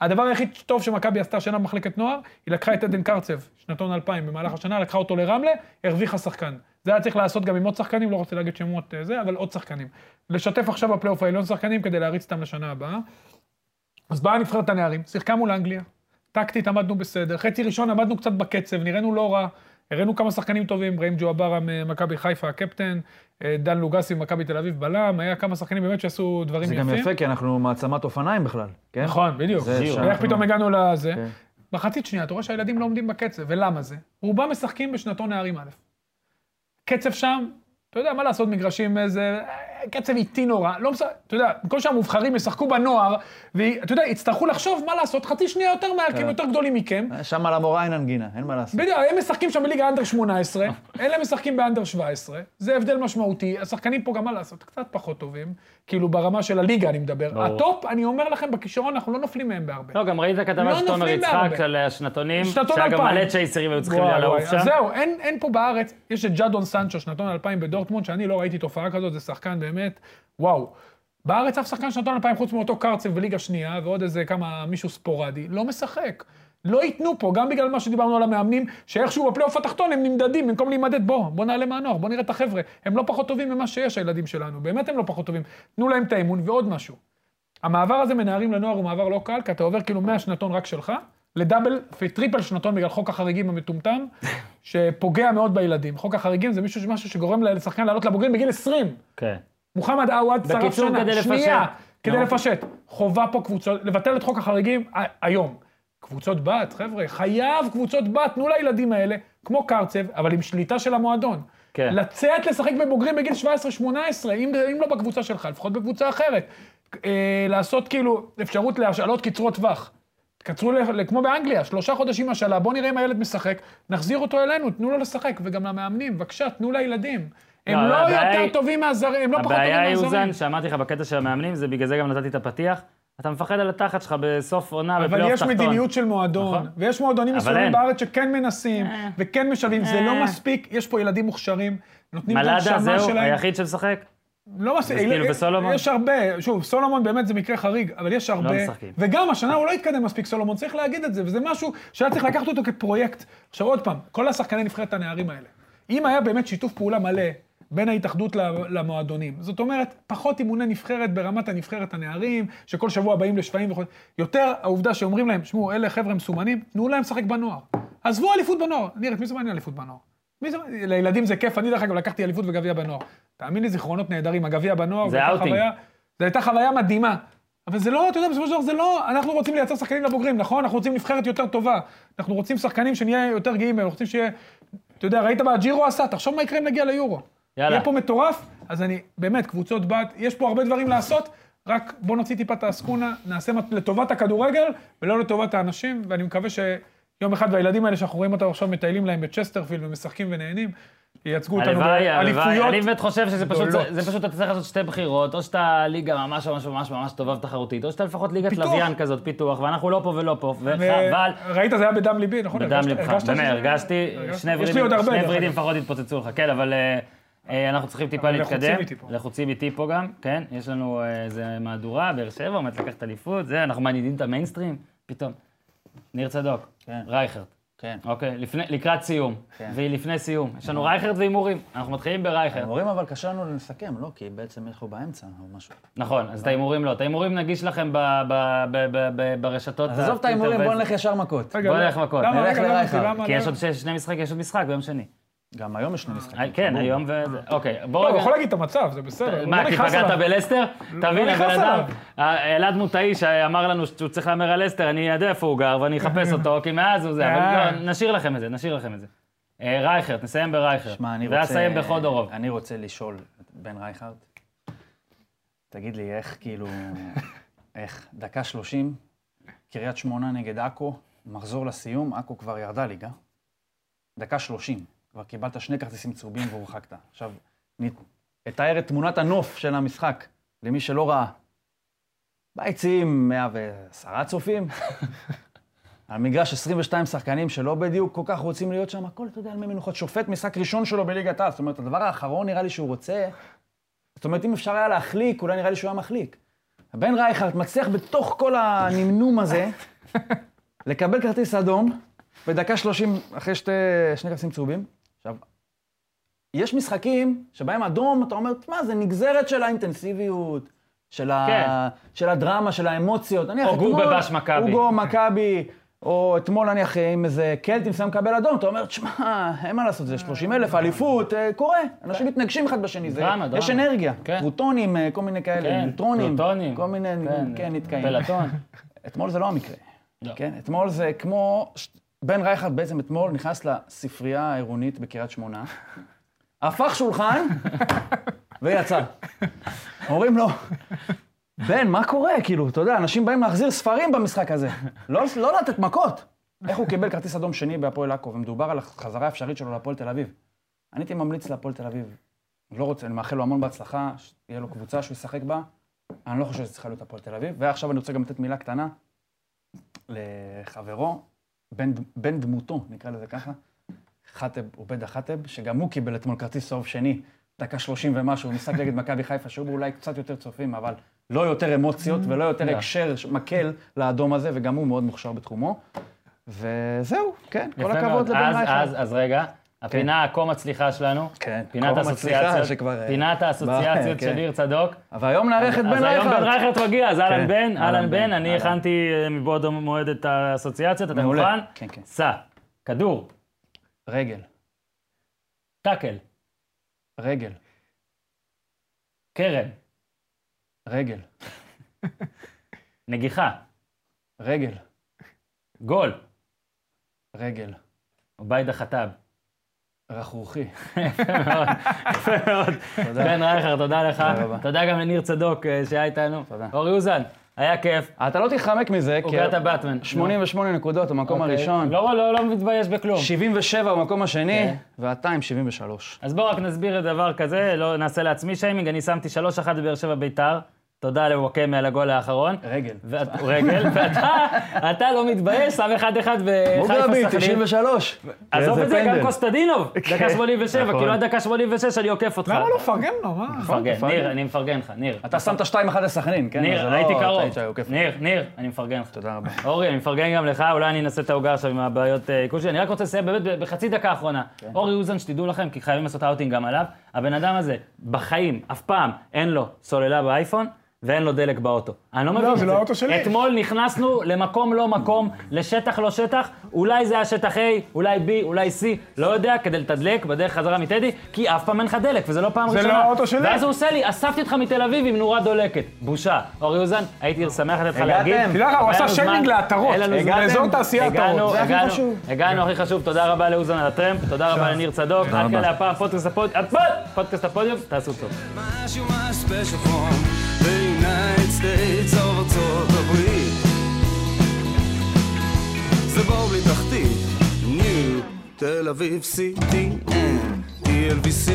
Speaker 3: הדבר היחיד טוב שמכבי עשתה השנה במחלקת נוער, היא לקחה את עדן קרצב, שנתון 2000, במהלך השנה, לקחה אותו לרמלה, הרוויחה שחקן. זה היה צריך לעשות גם עם עוד שחקנים, לא רוצה להגיד שמות אה, זה, אבל עוד שחקנים. לשתף עכשיו בפלייאוף העליון שחקנים כדי להריץ אותם לשנה הבאה. אז באה נבחרת הנערים, שיחקה מול אנגליה, טקטית עמדנו בסדר, חצי ראשון עמדנו קצת בקצב, נראינו לא רע, הראינו כמה שחקנים טובים, ראם ג'ואברה ממכבי חיפה הקפטן, אה, דן לוגסי ממכבי תל אביב בלם, היה כמה שחקנים באמת שעשו דברים
Speaker 2: זה
Speaker 3: יפים.
Speaker 2: גם יפה, כי אנחנו מעצמת אופניים בכלל, כן?
Speaker 3: נכון, בדיוק.
Speaker 2: זה
Speaker 3: ואיך פתאום הגענו לזה?
Speaker 2: כן.
Speaker 3: מחצית שנייה, אתה רואה שהילדים לא עומדים בקצב, ולמה זה? רובם משחקים בשנתון נערים א'. קצב שם, אתה יודע, מה לעשות, מגרשים איזה... קצב איטי נורא, לא משחק, אתה יודע, במקום שהמובחרים ישחקו בנוער, ואתה יודע, יצטרכו לחשוב מה לעשות, חצי שנייה יותר מהר, כי הם יותר גדולים מכם.
Speaker 2: שם על המורה אין הנגינה, אין מה לעשות.
Speaker 3: בדיוק, הם משחקים שם בליגה אנדר 18, אלה משחקים ב under 17, זה הבדל משמעותי, השחקנים פה גם מה לעשות, קצת פחות טובים, כאילו ברמה של הליגה אני מדבר.
Speaker 1: ברור.
Speaker 3: הטופ, אני אומר לכם, בכישרון אנחנו לא נופלים מהם בהרבה.
Speaker 1: לא, גם ראית כתבה
Speaker 3: לא
Speaker 1: של תומר יצחק. של השנתונים, שהיה גם
Speaker 3: 2000.
Speaker 1: מלא צ'ייסרים היו צריכים לעוף שם.
Speaker 3: זהו, אין פה בארץ, יש את ג'אדון סנצ'ו, שנתון 2000 בדורטמונד, שאני לא ראיתי תופעה כזאת, זה שחקן באמת, וואו. בארץ אף שחקן שנתון 2000 חוץ מאותו קרצב בליגה שנייה, ועוד איזה כמה, מישהו ספורדי, לא משחק. לא ייתנו פה, גם בגלל מה שדיברנו על המאמנים, שאיכשהו בפלייאוף התחתון הם נמדדים, במקום להימדד, בוא, בוא נעלה מהנוער, בוא נראה את החבר'ה. הם לא פחות טובים ממה שיש, הילדים שלנו, באמת הם לא פחות טובים. תנו להם את האמון, ועוד משהו. המעבר הזה מנערים לנוער הוא מעבר לא קל, כי אתה עובר כאילו מהשנתון רק שלך, ל double ו triple שנתון בגלל חוק החריגים המטומטם, שפוגע מאוד בילדים. חוק החריגים זה מישהו, משהו שגורם לשחקן לעלות לבוגרים בגיל 20.
Speaker 1: כן.
Speaker 3: מוחמד עווד שרף
Speaker 1: בקיצור,
Speaker 3: שנה,
Speaker 1: כדי
Speaker 3: שנייה,
Speaker 1: לפשט.
Speaker 3: כדי
Speaker 1: נו.
Speaker 3: לפשט. חובה פה קבוצות, לבטל את חוק החריגים ה- היום. קבוצות בת, חבר'ה, חייב קבוצות בת, תנו לילדים האלה, כמו קרצב, אבל עם שליטה של המועדון.
Speaker 1: כן.
Speaker 3: לצאת לשחק בבוגרים בגיל 17-18, אם, אם לא בקבוצה שלך, לפחות בקבוצה אחרת. אה, לעשות כאילו אפשרות להשאלות קצרות טווח. תקצרו, כמו באנגליה, שלושה חודשים השאלה, בואו נראה אם הילד משחק, נחזיר אותו אלינו, תנו לו לשחק, וגם למאמנים, בבקשה, תנו לילדים. הם
Speaker 1: לא,
Speaker 3: לא
Speaker 1: הבעיה
Speaker 3: יותר
Speaker 1: היא-
Speaker 3: טובים מהזרים, הם לא פחות טובים
Speaker 1: הבעיה היא,
Speaker 3: מהזרים.
Speaker 1: אוזן, שאמרתי לך בקטע של המאמנים, זה בגלל זה גם נתתי את הפתיח. אתה מפחד על התחת שלך בסוף עונה
Speaker 3: אבל
Speaker 1: בפלייאוף
Speaker 3: יש
Speaker 1: תחתון.
Speaker 3: מדיניות של מועדון,
Speaker 1: נכון.
Speaker 3: ויש מועדונים
Speaker 1: אבל
Speaker 3: מסוימים. בארץ שכן מנסים,
Speaker 1: אה.
Speaker 3: וכן משלבים, זה לא
Speaker 1: אה.
Speaker 3: מספיק, יש פה ילדים מוכשרים, נותנים את
Speaker 1: מלאדה
Speaker 3: הנשמה
Speaker 1: זהו,
Speaker 3: שלהם.
Speaker 1: היחיד שמשחק?
Speaker 3: לא מספיק,
Speaker 1: כאילו, וסולומון?
Speaker 3: יש הרבה, שוב, סולומון באמת זה מקרה חריג, אבל יש הרבה,
Speaker 1: לא משחקים.
Speaker 3: וגם השנה הוא לא התקדם מספיק, סולומון, צריך להגיד את זה, וזה משהו שהיה צריך לקחת אותו כפרויקט. עכשיו עוד פעם, כל השחקני נבחרת הנערים האלה, אם היה באמת שיתוף פעולה מלא בין ההתאחדות למועדונים, זאת אומרת, פחות אימוני נבחרת ברמת הנבחרת הנערים, שכל שבוע באים לשפיים וכו', יותר העובדה שאומרים להם, שמעו, אלה חבר'ה מסומנים, תנו להם לשחק בנוער. עזבו אליפות בנוער, נראית, מי זה מעניין אליפות בנוער? מי זה, לילדים זה כיף, אני דרך אגב לקחתי אליפות וגביע בנוער. תאמין לי, זיכרונות נהדרים, הגביע בנוער,
Speaker 1: זה אאוטינג.
Speaker 3: זו הייתה חוויה מדהימה. אבל זה לא, אתה יודע, בסופו של דבר זה לא, אנחנו רוצים לייצר שחקנים לבוגרים, נכון? אנחנו רוצים נבחרת יותר טובה. אנחנו רוצים שחקנים שנהיה יותר גאים בהם, אנחנו רוצים שיהיה, אתה יודע, ראית מה הג'ירו עשה, תחשוב מה יקרה אם נגיע ליורו.
Speaker 1: יאללה.
Speaker 3: יהיה פה מטורף, אז אני, באמת, קבוצות בת, יש פה הרבה דברים לעשות, רק בוא נוציא טיפה את העסקונה, נעשה לטובת הכדורגל ולא לטובת האנשים, ואני מקווה שיום אחד והילדים האלה שאנחנו רואים אותם עכשיו מטיילים להם בצ'סטרפילד ומשחקים ונהנים, ייצגו אותנו
Speaker 1: הלוואי, הלוואי.
Speaker 3: באליפויות.
Speaker 1: אני באמת חושב שזה פשוט,
Speaker 3: גדולות.
Speaker 1: זה פשוט, אתה צריך לעשות שתי בחירות, או שאתה ליגה ממש ממש ממש ממש טובה ותחרותית, או שאתה לפחות ליגת. לוויין כזאת, פיתוח, ואנחנו לא פה ולא פה, וחבל.
Speaker 3: ראית, זה היה בדם ליבי, נכון?
Speaker 1: בדם ליבך, באמת, הרגשתי,
Speaker 3: הרגשת?
Speaker 1: שני ורידים. לפחות התפוצצו לך, כן, אבל אה, אנחנו צריכים טיפה להתקדם.
Speaker 3: איתי פה.
Speaker 1: לחוצים איתי פה גם, כן, יש לנו אה, איזה מהדורה, באר שבע, עומדת לקחת אליפות, זה, אנחנו מעניינים את המיינסטרים, פתאום. ניר צדוק,
Speaker 2: כן.
Speaker 1: רייכרט,
Speaker 2: כן.
Speaker 1: אוקיי, לפני- לקראת סיום,
Speaker 2: כן.
Speaker 1: והיא לפני סיום, יש לנו רייכרט והימורים, אנחנו מתחילים ברייכרט.
Speaker 2: ההימורים אבל קשה לנו לסכם, לא? כי בעצם אנחנו באמצע או משהו.
Speaker 1: נכון, אז את ההימורים לא, את ההימורים נגיש לכם ב- ב- ב- ב- ב- ברשתות.
Speaker 2: עזוב את ההימורים, בוא נלך ישר מכות.
Speaker 1: בוא נלך מכות.
Speaker 2: נלך
Speaker 3: לרייכרט.
Speaker 1: כי יש? עוד שני משחקים, יש עוד משחק ביום שני.
Speaker 2: גם היום יש שני משחקים.
Speaker 1: אה, כן. היום וזה. אוקיי, בוא
Speaker 3: לא, הוא
Speaker 1: רגע.
Speaker 3: יכול להגיד את המצב, זה בסדר.
Speaker 1: מה,
Speaker 3: לא
Speaker 1: כי פגעת. בלסטר? תבין,
Speaker 3: נכנס
Speaker 1: הבן אדם. אה, אלעד מוטאי שאמר לנו שהוא צריך להמר על לסטר, אני יודע איפה הוא גר ואני אחפש אותו, כי מאז הוא זה, אבל
Speaker 3: אה.
Speaker 1: לא, נשאיר לכם את זה, נשאיר לכם את זה. רייכרט, נסיים ברייכרט.
Speaker 2: שמע, אני רוצה...
Speaker 1: ונסיים בחודורוב.
Speaker 2: אני רוצה לשאול בן רייכרד, תגיד לי, איך כאילו... איך, דקה שלושים, קריית שמונה נגד עכו, מחזור לסיום, עכו כבר ירדה ליגה. דקה שלושים, כבר קיבלת שני כרטיסים צהובים והורחקת. עכשיו, אני אתאר את תמונת הנוף של המשחק, למי שלא ראה. ביציעים 110 צופים, על מגרש 22 שחקנים שלא בדיוק כל כך רוצים להיות שם, הכל, אתה יודע, על מי מנוחות. שופט משחק ראשון שלו בליגת העל, זאת אומרת, הדבר האחרון נראה לי שהוא רוצה, זאת אומרת, אם אפשר היה להחליק, אולי נראה לי שהוא היה מחליק. בן רייכרד מצליח בתוך כל הנמנום הזה, לקבל כרטיס אדום, בדקה 30 אחרי שתי, שני כרטיסים צהובים. יש משחקים שבהם אדום, אתה אומר, מה, זה נגזרת של האינטנסיביות, של, ה...
Speaker 1: כן.
Speaker 2: של הדרמה, של האמוציות. נניח,
Speaker 1: או
Speaker 2: אתמול-
Speaker 1: גובה בש מכבי.
Speaker 2: אוגו מכבי, או אתמול נניח עם איזה קלט מסוים מקבל אדום, אתה אומר, תשמע, אין מה לעשות, זה 30 אלף, אליפות, אה, קורה. אנשים מתנגשים אחד בשני, זה,
Speaker 1: דרמה,
Speaker 2: יש
Speaker 1: דרמה.
Speaker 2: אנרגיה.
Speaker 1: כן.
Speaker 2: פרוטונים, אה, כל מיני כאלה,
Speaker 1: כן,
Speaker 2: ניוטרונים,
Speaker 1: פלוטונים.
Speaker 2: כל מיני, כן, נתקעים.
Speaker 1: פלטון.
Speaker 2: אתמול זה לא המקרה.
Speaker 1: לא.
Speaker 2: כן, אתמול זה כמו... בן רייכרד בעצם אתמול נכנס לספרייה העירונית בקריית שמונה, הפך שולחן ויצא. אומרים לו, בן, מה קורה? כאילו, אתה יודע, אנשים באים להחזיר ספרים במשחק הזה. לא, לא לתת מכות. איך הוא קיבל כרטיס אדום שני בהפועל עכו, ומדובר על החזרה האפשרית שלו להפועל תל אביב. אני הייתי ממליץ להפועל תל אביב. לא רוצה, אני מאחל לו המון בהצלחה, שתהיה לו קבוצה שהוא ישחק בה. אני לא חושב שזה צריכה להיות הפועל תל אביב. ועכשיו אני רוצה גם לתת מילה קטנה לחברו, בן, בן דמותו, נקרא לזה ככה, חטב, עובד החטב, שגם הוא קיבל אתמול כרטיס צהוב שני, דקה 30 ומשהו, משחק נגד מכבי חיפה, שהיו בו אולי קצת יותר צופים, אבל לא יותר אמוציות ולא יותר
Speaker 1: לא.
Speaker 2: הקשר מקל לאדום הזה, וגם הוא מאוד מוכשר בתחומו. וזהו, כן, כל הכבוד. לבן
Speaker 1: אז,
Speaker 2: רייכרד.
Speaker 1: אז, אז רגע, הפינה הכה מצליחה שלנו.
Speaker 2: כן,
Speaker 1: פינת
Speaker 2: כה מצליחה,
Speaker 1: האסוציאציות.
Speaker 2: אה,
Speaker 1: פינת האסוציאציות
Speaker 2: כן.
Speaker 1: של ניר צדוק.
Speaker 2: אבל היום נארח את בן
Speaker 1: אז היום בן
Speaker 2: רייכרד.
Speaker 1: רייכרד מגיע, אז אהלן
Speaker 2: כן,
Speaker 1: בן, אהלן בן, אני. הכנתי אה, מבעוד המועד את האסוציאציות, אתה. מוכן?
Speaker 2: כן, כן.
Speaker 1: סע, כדור,
Speaker 2: רגל,
Speaker 1: טאקל,
Speaker 2: רגל,
Speaker 1: קרן,
Speaker 2: רגל,
Speaker 1: נגיחה,
Speaker 2: רגל,
Speaker 1: גול,
Speaker 2: רגל,
Speaker 1: עוביידה חטב.
Speaker 2: רכרוכי.
Speaker 1: יפה מאוד, יפה מאוד.
Speaker 2: תודה.
Speaker 1: בן רייכרד, תודה לך.
Speaker 2: תודה
Speaker 1: גם לניר צדוק אה, שהיה איתנו.
Speaker 2: תודה.
Speaker 1: אורי אוזן, היה כיף.
Speaker 2: אתה לא תתחמק מזה, כי
Speaker 1: עוגת הבטמן.
Speaker 2: 88 נקודות במקום
Speaker 1: אוקיי.
Speaker 2: הראשון,
Speaker 1: לא, לא, לא מתבייש בכלום.
Speaker 2: 77 במקום השני. ואתה עם 73.
Speaker 1: אז בואו רק נסביר דבר כזה, לא נעשה לעצמי שיימינג, אני שמתי 3-1 בבאר שבע ביתר, תודה לוואקמה על הגול האחרון.
Speaker 2: רגע.
Speaker 1: ואת, רגע, ואתה אתה לא מתבייש, שם 1-1 בחיפה
Speaker 2: מוגרבי,
Speaker 1: סכנין.
Speaker 2: 93.
Speaker 1: עזוב את זה, גם. קוסטדינוב, דקה
Speaker 2: כן,
Speaker 1: 87,
Speaker 2: נכון.
Speaker 1: כאילו עד דקה 86 אני עוקף אותך.
Speaker 3: למה לא לפרגן לו? מה?
Speaker 1: מפרגן,
Speaker 2: תפרגן.
Speaker 1: ניר, אני מפרגן לך, ניר.
Speaker 2: אתה שמת 2-1 לסכנין, כן?
Speaker 1: ניר,
Speaker 2: לא-
Speaker 1: היית
Speaker 2: אתה
Speaker 1: קרוב. ניר, ניר, אני מפרגן לך.
Speaker 2: תודה רבה.
Speaker 1: אורי, אני מפרגן גם לך, אולי אני אנסה את העוגה עכשיו עם הבעיות אה, עיכול שלי. אני רק רוצה לסיים באמת בחצי דקה האחרונה.
Speaker 2: כן.
Speaker 1: אורי אוזן, שתדעו לכם, כי חייבים לעשות אאוטינג גם עליו. הבן אדם הזה, בחיים, אף פעם, אין לו סוללה באייפון. ואין לו דלק באוטו. אני לא מבין את
Speaker 3: זה לא האוטו שלי.
Speaker 1: אתמול נכנסנו למקום לא מקום, לשטח לא שטח, אולי זה היה שטח A, אולי B, אולי C, לא יודע, כדי לתדלק בדרך חזרה מטדי, כי אף פעם אין לך דלק, וזה לא פעם
Speaker 3: זה
Speaker 1: ראשונה.
Speaker 3: לא האוטו שלי.
Speaker 1: ואז הוא עושה לי, אספתי אותך מתל אביב עם נורה דולקת. בושה. אורי אוזן, הייתי שמח לתת לך
Speaker 2: הגעתם?
Speaker 1: להגיד.
Speaker 3: תדע לך, הוא עשה שיימינג לעטרות.
Speaker 1: אין לנו זמן.
Speaker 2: הגעתם?
Speaker 3: באזור תעשייה
Speaker 1: הגענו,
Speaker 3: עטרות.
Speaker 2: זה הכי
Speaker 1: הגענו,
Speaker 2: חשוב.
Speaker 1: הגענו, הכי חשוב, תודה רבה לאוזן על הטרמפ, תודה רבה לניר צדוק, עד כאן הפודיום, פודקאסט הפודיום, תעשו טוב.
Speaker 4: United States of ארצות הברית. זה בור בלי תחתית, ניו, תל אביב, CTN, TLVC